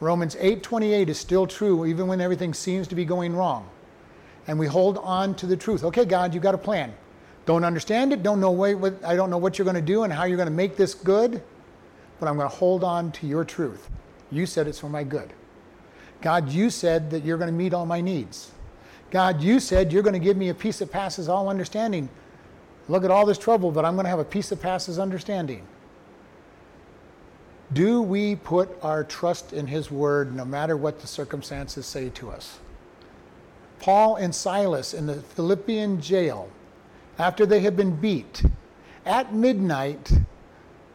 Romans 8:28 is still true even when everything seems to be going wrong. And we hold on to the truth. Okay, God, you got a plan. Don't understand it, don't know what, I don't know what you're going to do and how you're going to make this good but I'm going to hold on to your truth. You said it's for my good. God, you said that you're going to meet all my needs. God, you said you're going to give me a peace that passes all understanding. Look at all this trouble, but I'm going to have a peace that passes understanding. Do we put our trust in His Word no matter what the circumstances say to us? Paul and Silas in the Philippian jail, after they had been beat, at midnight,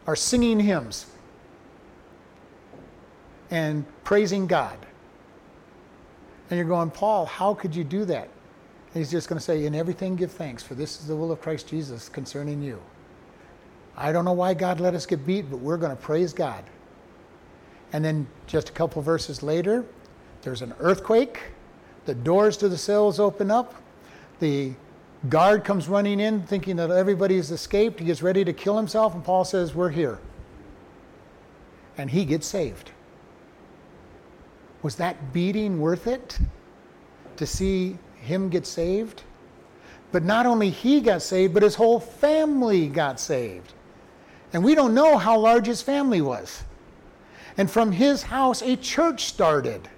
are singing hymns and praising God. And you're going, Paul, how could you do that? And he's just going to say, In everything give thanks, for this is the will of Christ Jesus concerning you. I don't know why God let us get beat, but we're going to praise God. And then just a couple verses later, there's an earthquake. The doors to the cells open up. The guard comes running in thinking that everybody's escaped. He gets ready to kill himself, and Paul says, We're here. And he gets saved. Was that beating worth it to see him get saved? But not only he got saved, but his whole family got saved. And we don't know how large his family was. And from his house, a church started.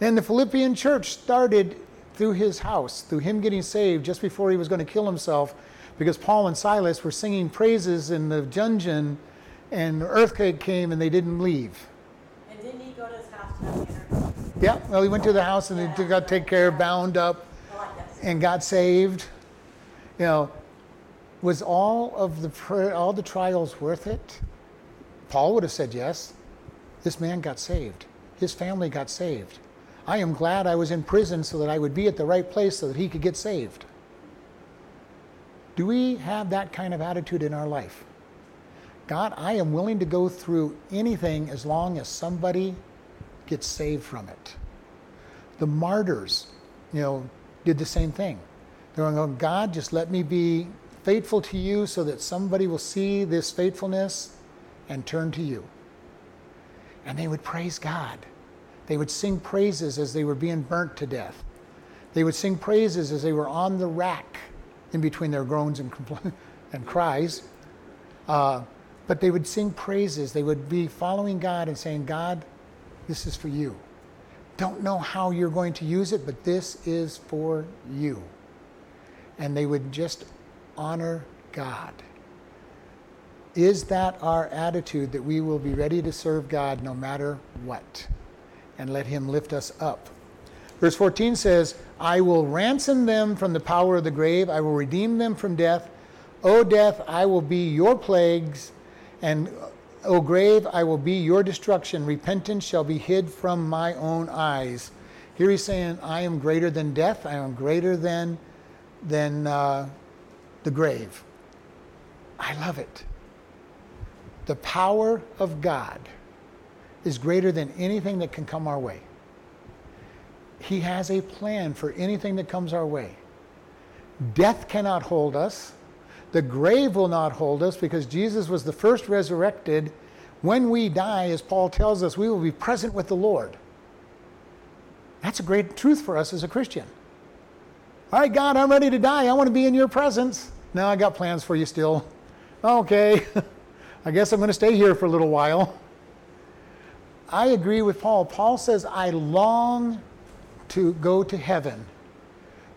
And the Philippian church started through his house, through him getting saved just before he was going to kill himself, because Paul and Silas were singing praises in the dungeon, and the earthquake came and they didn't leave. And didn't he go to his house to Yeah, well, he went to the house and he got taken care of, bound up, oh, and got saved. You know, was all of the all the trials worth it? Paul would have said yes. This man got saved. His family got saved. I am glad I was in prison so that I would be at the right place so that he could get saved. Do we have that kind of attitude in our life? God, I am willing to go through anything as long as somebody gets saved from it. The martyrs, you know, did the same thing. They're going, God, just let me be faithful to you so that somebody will see this faithfulness and turn to you. And they would praise God. They would sing praises as they were being burnt to death. They would sing praises as they were on the rack in between their groans and, compl- and cries. Uh, but they would sing praises. They would be following God and saying, God, this is for you. Don't know how you're going to use it, but this is for you. And they would just honor God. Is that our attitude that we will be ready to serve God no matter what and let Him lift us up? Verse 14 says, I will ransom them from the power of the grave, I will redeem them from death. O death, I will be your plagues, and O grave, I will be your destruction. Repentance shall be hid from my own eyes. Here he's saying, I am greater than death, I am greater than, than uh, the grave. I love it. The power of God is greater than anything that can come our way. He has a plan for anything that comes our way. Death cannot hold us. The grave will not hold us because Jesus was the first resurrected. When we die, as Paul tells us, we will be present with the Lord. That's a great truth for us as a Christian. All right, God, I'm ready to die. I want to be in your presence. Now I got plans for you still. Okay, I guess I'm going to stay here for a little while. I agree with Paul. Paul says, I long to go to heaven,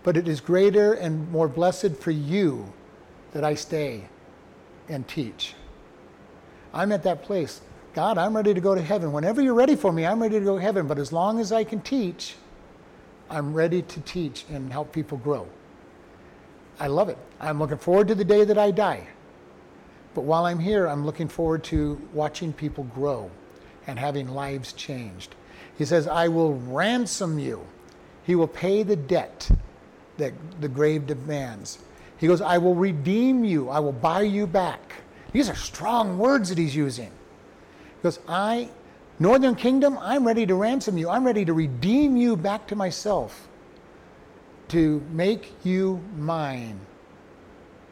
but it is greater and more blessed for you that I stay and teach. I'm at that place. God, I'm ready to go to heaven. Whenever you're ready for me, I'm ready to go to heaven. But as long as I can teach, I'm ready to teach and help people grow. I love it. I'm looking forward to the day that I die. But while I'm here, I'm looking forward to watching people grow and having lives changed. He says, I will ransom you. He will pay the debt that the grave demands. He goes, I will redeem you. I will buy you back. These are strong words that he's using. He goes, I, Northern Kingdom, I'm ready to ransom you. I'm ready to redeem you back to myself, to make you mine,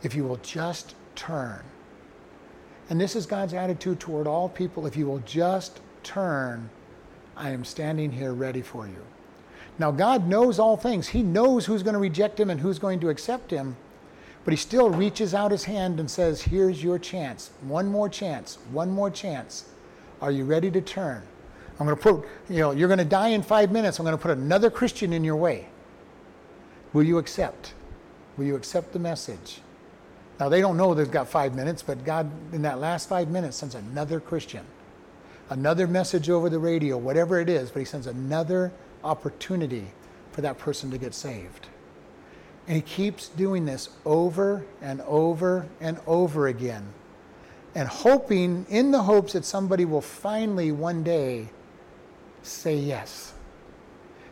if you will just turn. And this is God's attitude toward all people. If you will just turn, I am standing here ready for you. Now, God knows all things. He knows who's going to reject him and who's going to accept him. But he still reaches out his hand and says, Here's your chance. One more chance. One more chance. Are you ready to turn? I'm going to put, you know, you're going to die in five minutes. I'm going to put another Christian in your way. Will you accept? Will you accept the message? Now, they don't know they've got five minutes, but God, in that last five minutes, sends another Christian, another message over the radio, whatever it is, but He sends another opportunity for that person to get saved. And He keeps doing this over and over and over again, and hoping, in the hopes that somebody will finally one day say yes.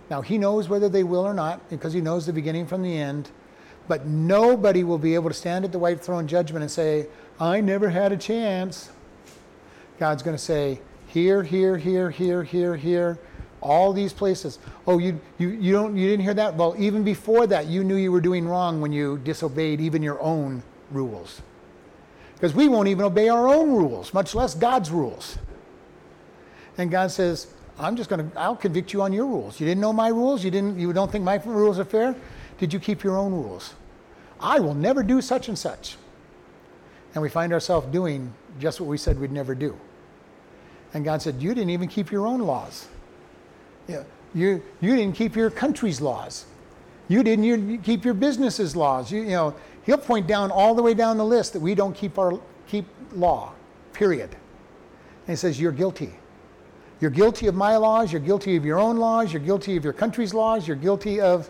Now, He knows whether they will or not, because He knows the beginning from the end. But nobody will be able to stand at the white throne judgment and say, I never had a chance. God's going to say, here, here, here, here, here, here, all these places. Oh, you, you, you, don't, you didn't hear that? Well, even before that, you knew you were doing wrong when you disobeyed even your own rules. Because we won't even obey our own rules, much less God's rules. And God says, I'm just going to, I'll convict you on your rules. You didn't know my rules? You, didn't, you don't think my rules are fair? Did you keep your own rules? I will never do such and such. And we find ourselves doing just what we said we'd never do. And God said, You didn't even keep your own laws. You, you, didn't keep your country's laws. You didn't you keep your business's laws. You, you know, he'll point down all the way down the list that we don't keep our keep law, period. And he says, You're guilty. You're guilty of my laws, you're guilty of your own laws, you're guilty of your country's laws, you're guilty of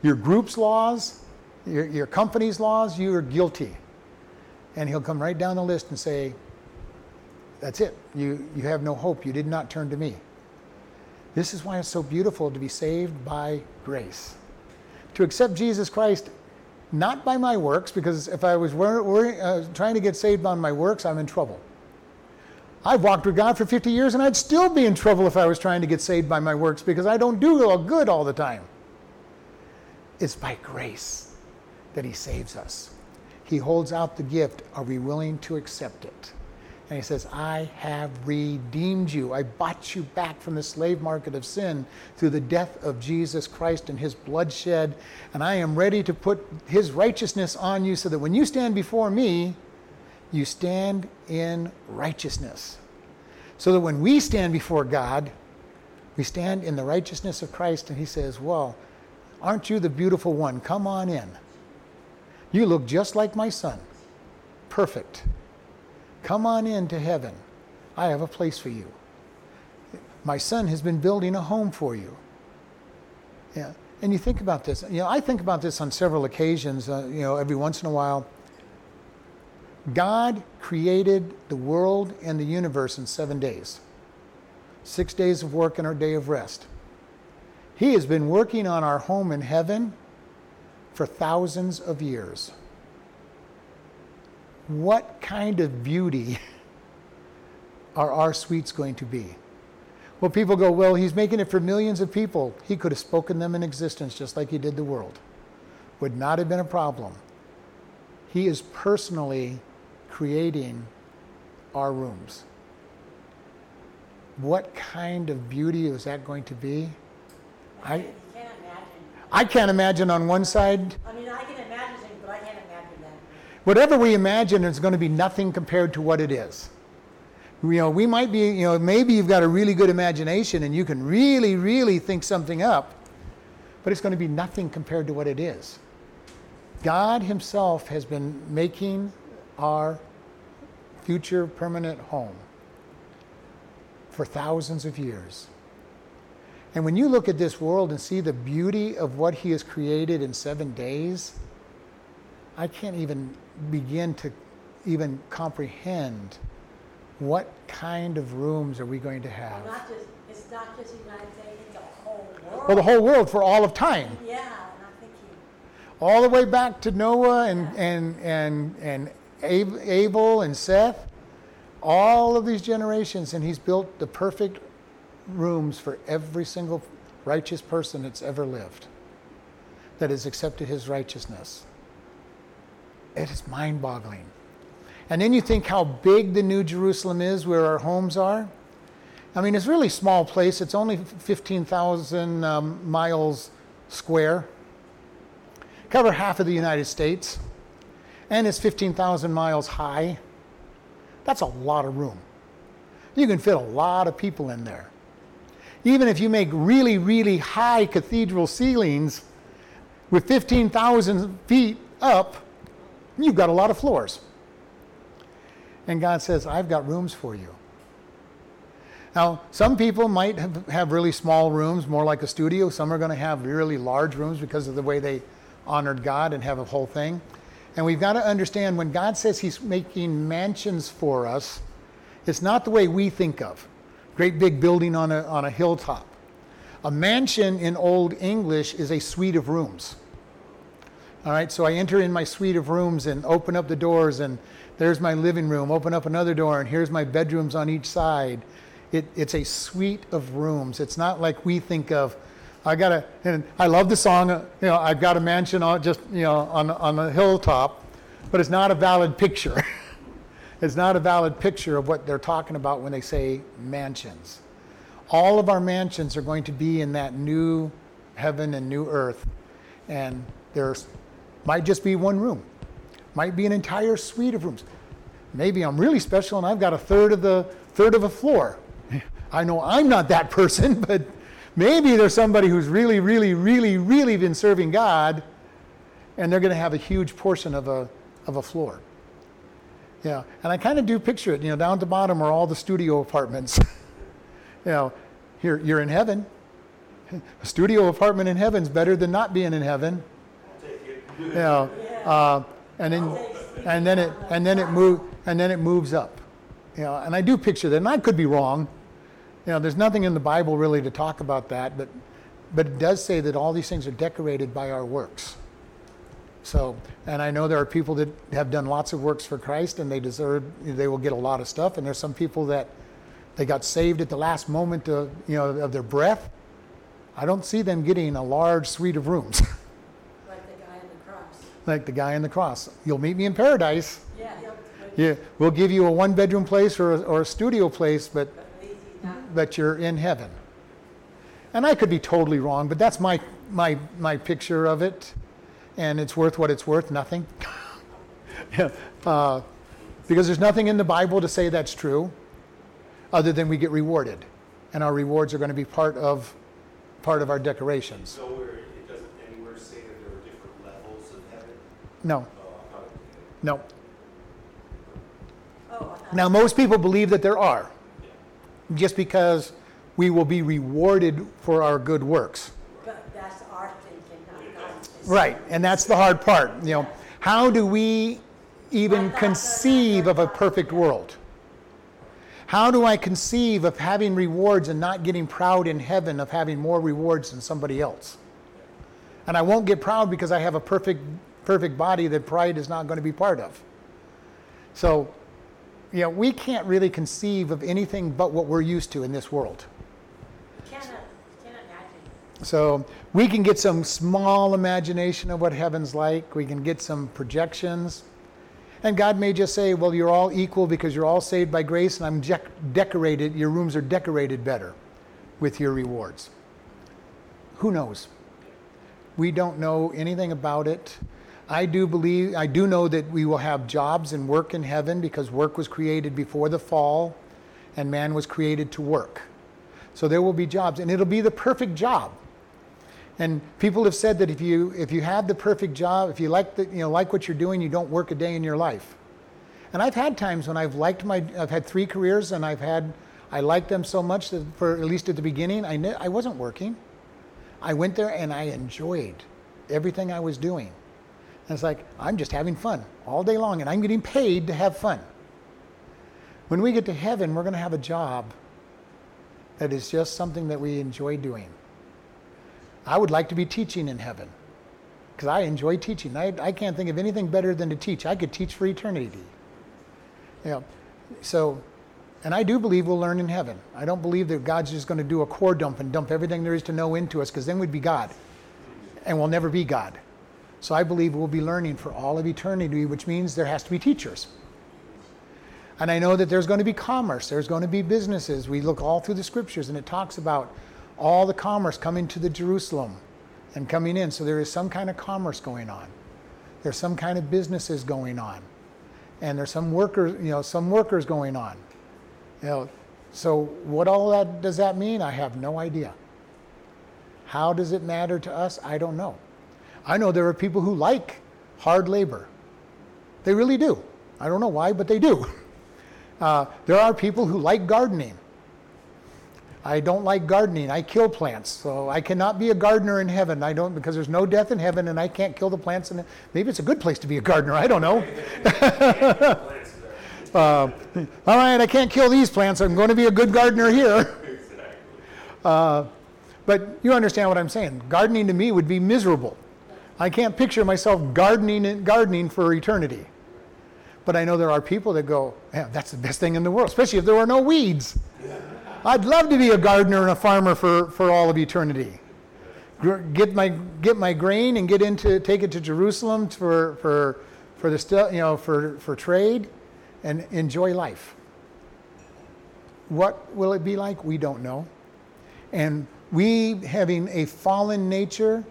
your group's laws, your, your company's laws, you are guilty. And he'll come right down the list and say, That's it. You, you have no hope. You did not turn to me. This is why it's so beautiful to be saved by grace. To accept Jesus Christ, not by my works, because if I was wor- wor- uh, trying to get saved on my works, I'm in trouble. I've walked with God for 50 years and I'd still be in trouble if I was trying to get saved by my works because I don't do all good all the time. It's by grace that He saves us. He holds out the gift. Are we willing to accept it? And He says, I have redeemed you. I bought you back from the slave market of sin through the death of Jesus Christ and His bloodshed. And I am ready to put His righteousness on you so that when you stand before me, you stand in righteousness. So that when we stand before God, we stand in the righteousness of Christ, and He says, Well, aren't you the beautiful one? Come on in. You look just like my son. Perfect. Come on in to heaven. I have a place for you. My son has been building a home for you. Yeah. And you think about this. You know, I think about this on several occasions, uh, you know, every once in a while. God created the world and the universe in seven days six days of work and a day of rest. He has been working on our home in heaven for thousands of years. What kind of beauty are our suites going to be? Well, people go, well, he's making it for millions of people. He could have spoken them in existence just like he did the world. Would not have been a problem. He is personally creating our rooms. What kind of beauty is that going to be? I, You can't imagine. I can't imagine on one side, I mean, I can imagine things, but I can't imagine that. Whatever we imagine is going to be nothing compared to what it is. You know, we might be, you know, maybe you've got a really good imagination and you can really, really think something up, but it's going to be nothing compared to what it is. God Himself has been making our future permanent home for thousands of years. And when you look at this world and see the beauty of what He has created in seven days, I can't even begin to even comprehend what kind of rooms are we going to have. Well, not just, it's not just the United States, it's the whole world. Well, the whole world for all of time. Yeah, and I'm thinking, all the way back to Noah and, and, and, and Abel and Seth, all of these generations, and he's built the perfect rooms for every single righteous person that's ever lived that has accepted his righteousness. It is mind boggling. And then you think how big the New Jerusalem is where our homes are. I mean, it's a really small place. It's only 15,000 um, miles square cover half of the United States, and it's 15,000 miles high. That's a lot of room. You can fit a lot of people in there. Even if you make really, really high cathedral ceilings with 15,000 feet up, you've got a lot of floors. And God says, I've got rooms for you. Now, some people might have, have really small rooms, more like a studio. Some are going to have really large rooms because of the way they honored God and have a whole thing. And we've got to understand when God says He's making mansions for us, it's not the way we think of great big building on a, on a hilltop. A mansion in Old English is a suite of rooms. All right, so I enter in my suite of rooms and open up the doors, and there's my living room. Open up another door, and here's my bedrooms on each side. It, it's a suite of rooms. It's not like we think of, I got a, and I love the song, uh, you know, I've got a mansion on just, you know, on, on a hilltop, but it's not a valid picture. it's not a valid picture of what they're talking about when they say mansions. All of our mansions are going to be in that new heaven and new earth. And there's might just be one room, might be an entire suite of rooms. Maybe I'm really special and I've got a third of the third of a floor. I know I'm not that person, but maybe there's somebody who's really, really, really, really been serving God, and they're going to have a huge portion of a of a floor. Yeah, and I kind of do picture it. You know, down at the bottom are all the studio apartments. you know, here you're in heaven. A studio apartment in heaven's better than not being in heaven. You know, uh, and then and then it and then it move and then it moves up. You know, and I do picture that, and I could be wrong. You know, there's nothing in the Bible really to talk about that, but but it does say that all these things are decorated by our works. So, and I know there are people that have done lots of works for Christ and they deserve, they will get a lot of stuff. And there's some people that they got saved at the last moment of, you know, of their breath. I don't see them getting a large suite of rooms Like the guy on the cross. Like the guy on the cross. You'll meet me in paradise. Yeah. Yeah, we'll give you a one bedroom place or a, or a studio place, but, But at least he's not. but you're in heaven. And I could be totally wrong, but that's my, my, my picture of it. And it's worth what it's worth nothing. yeah, uh, because there's nothing in the Bible to say that's true, other than we get rewarded. And our rewards are going to be part of, part of our decorations. Nowhere, No, I thought it no. Now, most people believe that there are, just because we will be rewarded for our good works. But that's our thinking, not God's. Right, and that's the hard part. You know, how do we even conceive of a perfect world? How do I conceive of having rewards and not getting proud in heaven of having more rewards than somebody else? And I won't get proud because I have a perfect perfect body that pride is not going to be part of. So, you know, we can't really conceive of anything but what we're used to in this world. You uh, cannot, you cannot imagine. So we can get some small imagination of what heaven's like. We can get some projections. And God may just say, well, you're all equal because you're all saved by grace, and I'm dec- decorated, your rooms are decorated better with your rewards. Who knows? We don't know anything about it. I do believe, I do know that we will have jobs and work in heaven because work was created before the fall and man was created to work. So there will be jobs, and it'll be the perfect job. And people have said that if you if you have the perfect job, if you like the you know like what you're doing, you don't work a day in your life. And I've had times when I've liked my I've had three careers and I've had I liked them so much that for at least at the beginning I knew, I wasn't working. I went there and I enjoyed everything I was doing. And it's like I'm just having fun all day long and I'm getting paid to have fun. When we get to heaven, we're going to have a job that is just something that we enjoy doing. I would like to be teaching in heaven because I enjoy teaching. I, I can't think of anything better than to teach. I could teach for eternity. Yeah. So, and I do believe we'll learn in heaven. I don't believe that God's just going to do a core dump and dump everything there is to know into us because then we'd be God and we'll never be God. So I believe we'll be learning for all of eternity, which means there has to be teachers. And I know that there's going to be commerce, there's going to be businesses. We look all through the scriptures and it talks about all the commerce coming to the Jerusalem and coming in. So there is some kind of commerce going on. There's some kind of businesses going on. And there's some workers, you know, some workers going on. You know, so what all that does that mean? I have no idea. How does it matter to us? I don't know. I know there are people who like hard labor. They really do. I don't know why, but they do. Uh, there are people who like gardening. I don't like gardening. I kill plants, so I cannot be a gardener in heaven. I don't because there's no death in heaven, and I can't kill the plants. And maybe it's a good place to be a gardener. I don't know. Uh, all right, I can't kill these plants. I'm going to be a good gardener here. Uh, but you understand what I'm saying. Gardening to me would be miserable. I can't picture myself gardening gardening for eternity. But I know there are people that go, yeah, that's the best thing in the world, especially if there are no weeds. I'd love to be a gardener and a farmer for, for all of eternity. Get my, get my grain and get into, take it to Jerusalem for, for, for, the you know, for, for trade and enjoy life. What will it be like? We don't know. And we, having a fallen nature,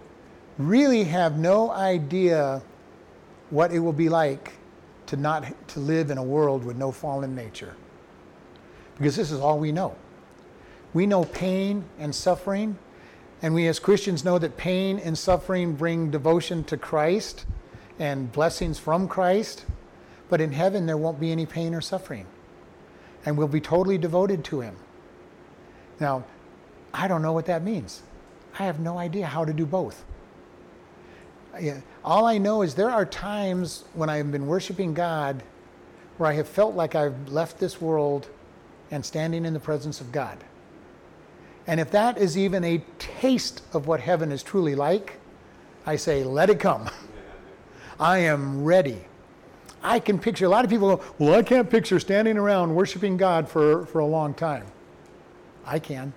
really have no idea what it will be like to not to live in a world with no fallen nature. Because this is all we know. We know pain and suffering, and we as Christians know that pain and suffering bring devotion to Christ and blessings from Christ. But in heaven, there won't be any pain or suffering, and we'll be totally devoted to Him. Now, I don't know what that means. I have no idea how to do both. All I know is there are times when I've been worshiping God where I have felt like I've left this world and standing in the presence of God. And if that is even a taste of what heaven is truly like, I say, let it come. I am ready. I can picture, a lot of people go, Well, I can't picture standing around worshiping God for, for a long time. I can.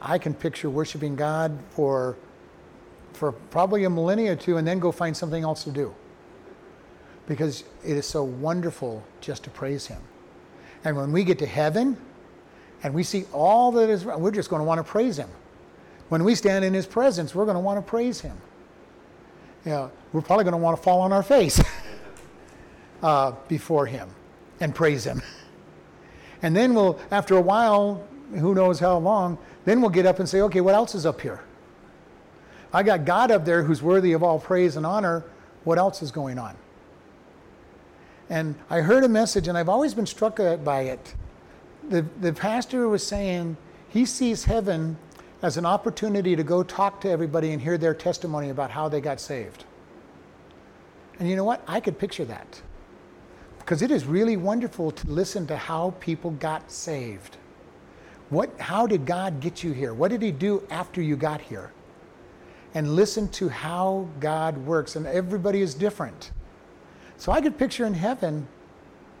I can picture worshiping God for, for probably a millennia or two and then go find something else to do. Because it is so wonderful just to praise Him. And when we get to heaven and we see all that is, we're just going to want to praise Him. When we stand in His presence, we're going to want to praise Him. You know, we're probably going to want to fall on our face uh, before Him and praise Him. And then we'll, after a while, who knows how long, then we'll get up and say, okay, what else is up here? I got God up there who's worthy of all praise and honor. What else is going on? And I heard a message, and I've always been struck by it. The, the pastor was saying he sees heaven as an opportunity to go talk to everybody and hear their testimony about how they got saved. And you know what? I could picture that. Because it is really wonderful to listen to how people got saved. What, how did God get you here? What did He do after you got here? And listen to how God works. And everybody is different. So I could picture in heaven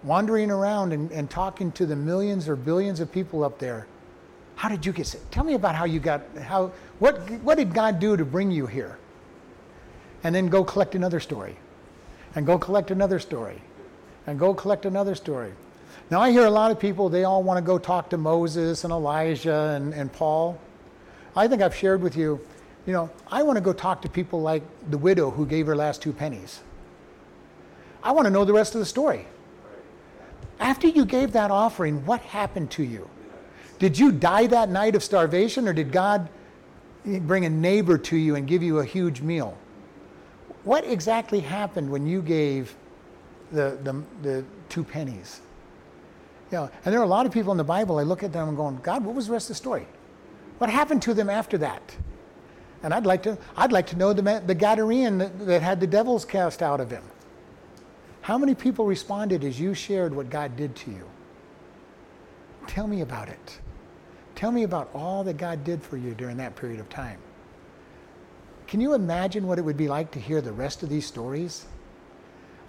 wandering around and, and talking to the millions or billions of people up there. How did you get saved? Tell me about how you got, how, what, what did God do to bring you here? And then go collect another story. And go collect another story. And go collect another story. Now, I hear a lot of people, they all want to go talk to Moses and Elijah and, and Paul. I think I've shared with you, you know, I want to go talk to people like the widow who gave her last two pennies. I want to know the rest of the story. After you gave that offering, what happened to you? Did you die that night of starvation, or did God bring a neighbor to you and give you a huge meal? What exactly happened when you gave the, the, the two pennies? You know, and there are a lot of people in the Bible, I look at them and going, God, what was the rest of the story? What happened to them after that? And I'd like to, I'd like to know the, the Gadarean that, that had the devils cast out of him. How many people responded as you shared what God did to you? Tell me about it. Tell me about all that God did for you during that period of time. Can you imagine what it would be like to hear the rest of these stories?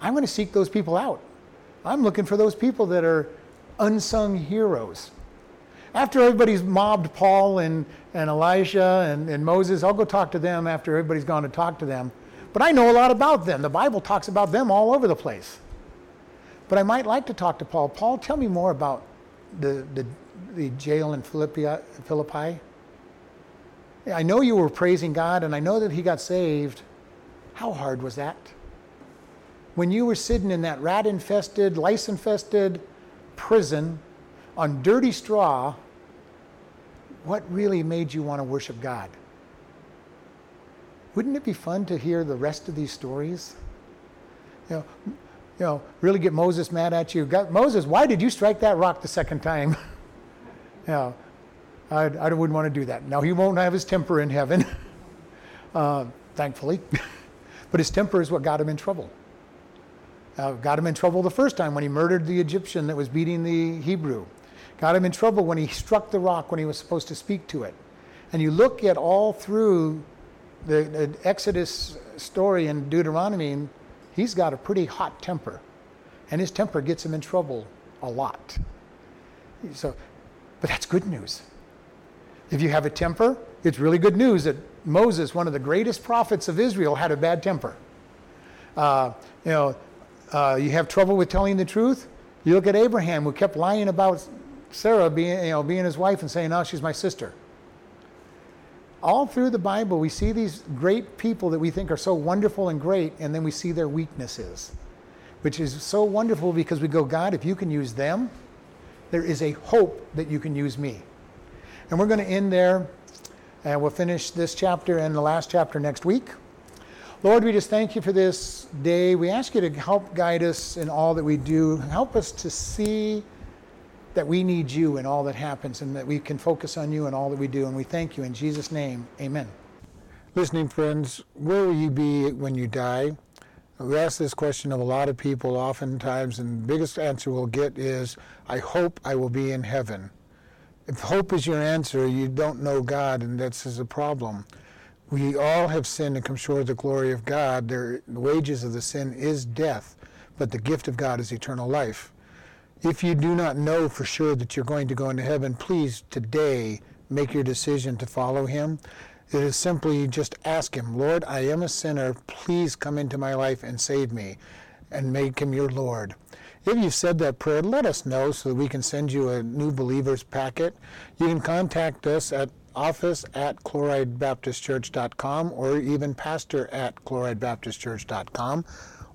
I'm going to seek those people out. I'm looking for those people that are unsung heroes. After everybody's mobbed Paul and, and Elijah and, and Moses, I'll go talk to them after everybody's gone to talk to them but I know a lot about them. The Bible talks about them all over the place. But I might like to talk to Paul. Paul, tell me more about the, the, the jail in Philippi. Philippi. I know you were praising God, and I know that he got saved. How hard was that? When you were sitting in that rat infested, lice infested prison on dirty straw, what really made you want to worship God? Wouldn't it be fun to hear the rest of these stories? You know, you know, really get Moses mad at you. God, Moses, why did you strike that rock the second time? you know, I, I wouldn't want to do that. Now, he won't have his temper in heaven, uh, thankfully. but his temper is what got him in trouble. Uh, got him in trouble the first time when he murdered the Egyptian that was beating the Hebrew. Got him in trouble when he struck the rock when he was supposed to speak to it. And you look at all through the, the Exodus story in Deuteronomy, and he's got a pretty hot temper, and his temper gets him in trouble a lot. So, but that's good news. If you have a temper, it's really good news that Moses, one of the greatest prophets of Israel, had a bad temper. Uh, you know, uh, you have trouble with telling the truth. You look at Abraham, who kept lying about Sarah being, you know, being his wife and saying, "Oh, she's my sister." all through the Bible, we see these great people that we think are so wonderful and great, and then we see their weaknesses, which is so wonderful because we go, God, if you can use them, there is a hope that you can use me. And we're going to end there, and we'll finish this chapter and the last chapter next week. Lord, we just thank you for this day. We ask you to help guide us in all that we do. Help us to see that we need you in all that happens and that we can focus on you in all that we do. And we thank you in Jesus' name. Amen. Listening friends, where will you be when you die? We ask this question of a lot of people oftentimes, and the biggest answer we'll get is, I hope I will be in heaven. If hope is your answer, you don't know God, and that's a problem. We all have sinned and come short of the glory of God. The wages of the sin is death, but the gift of God is eternal life. If you do not know for sure that you're going to go into heaven, please today make your decision to follow Him. It is simply just ask Him, Lord, I am a sinner. Please come into my life and save me, and make Him your Lord. If you've said that prayer, let us know so that we can send you a new believers packet. You can contact us at office at chloridebaptistchurch.com or even pastor at chloridebaptistchurch.com.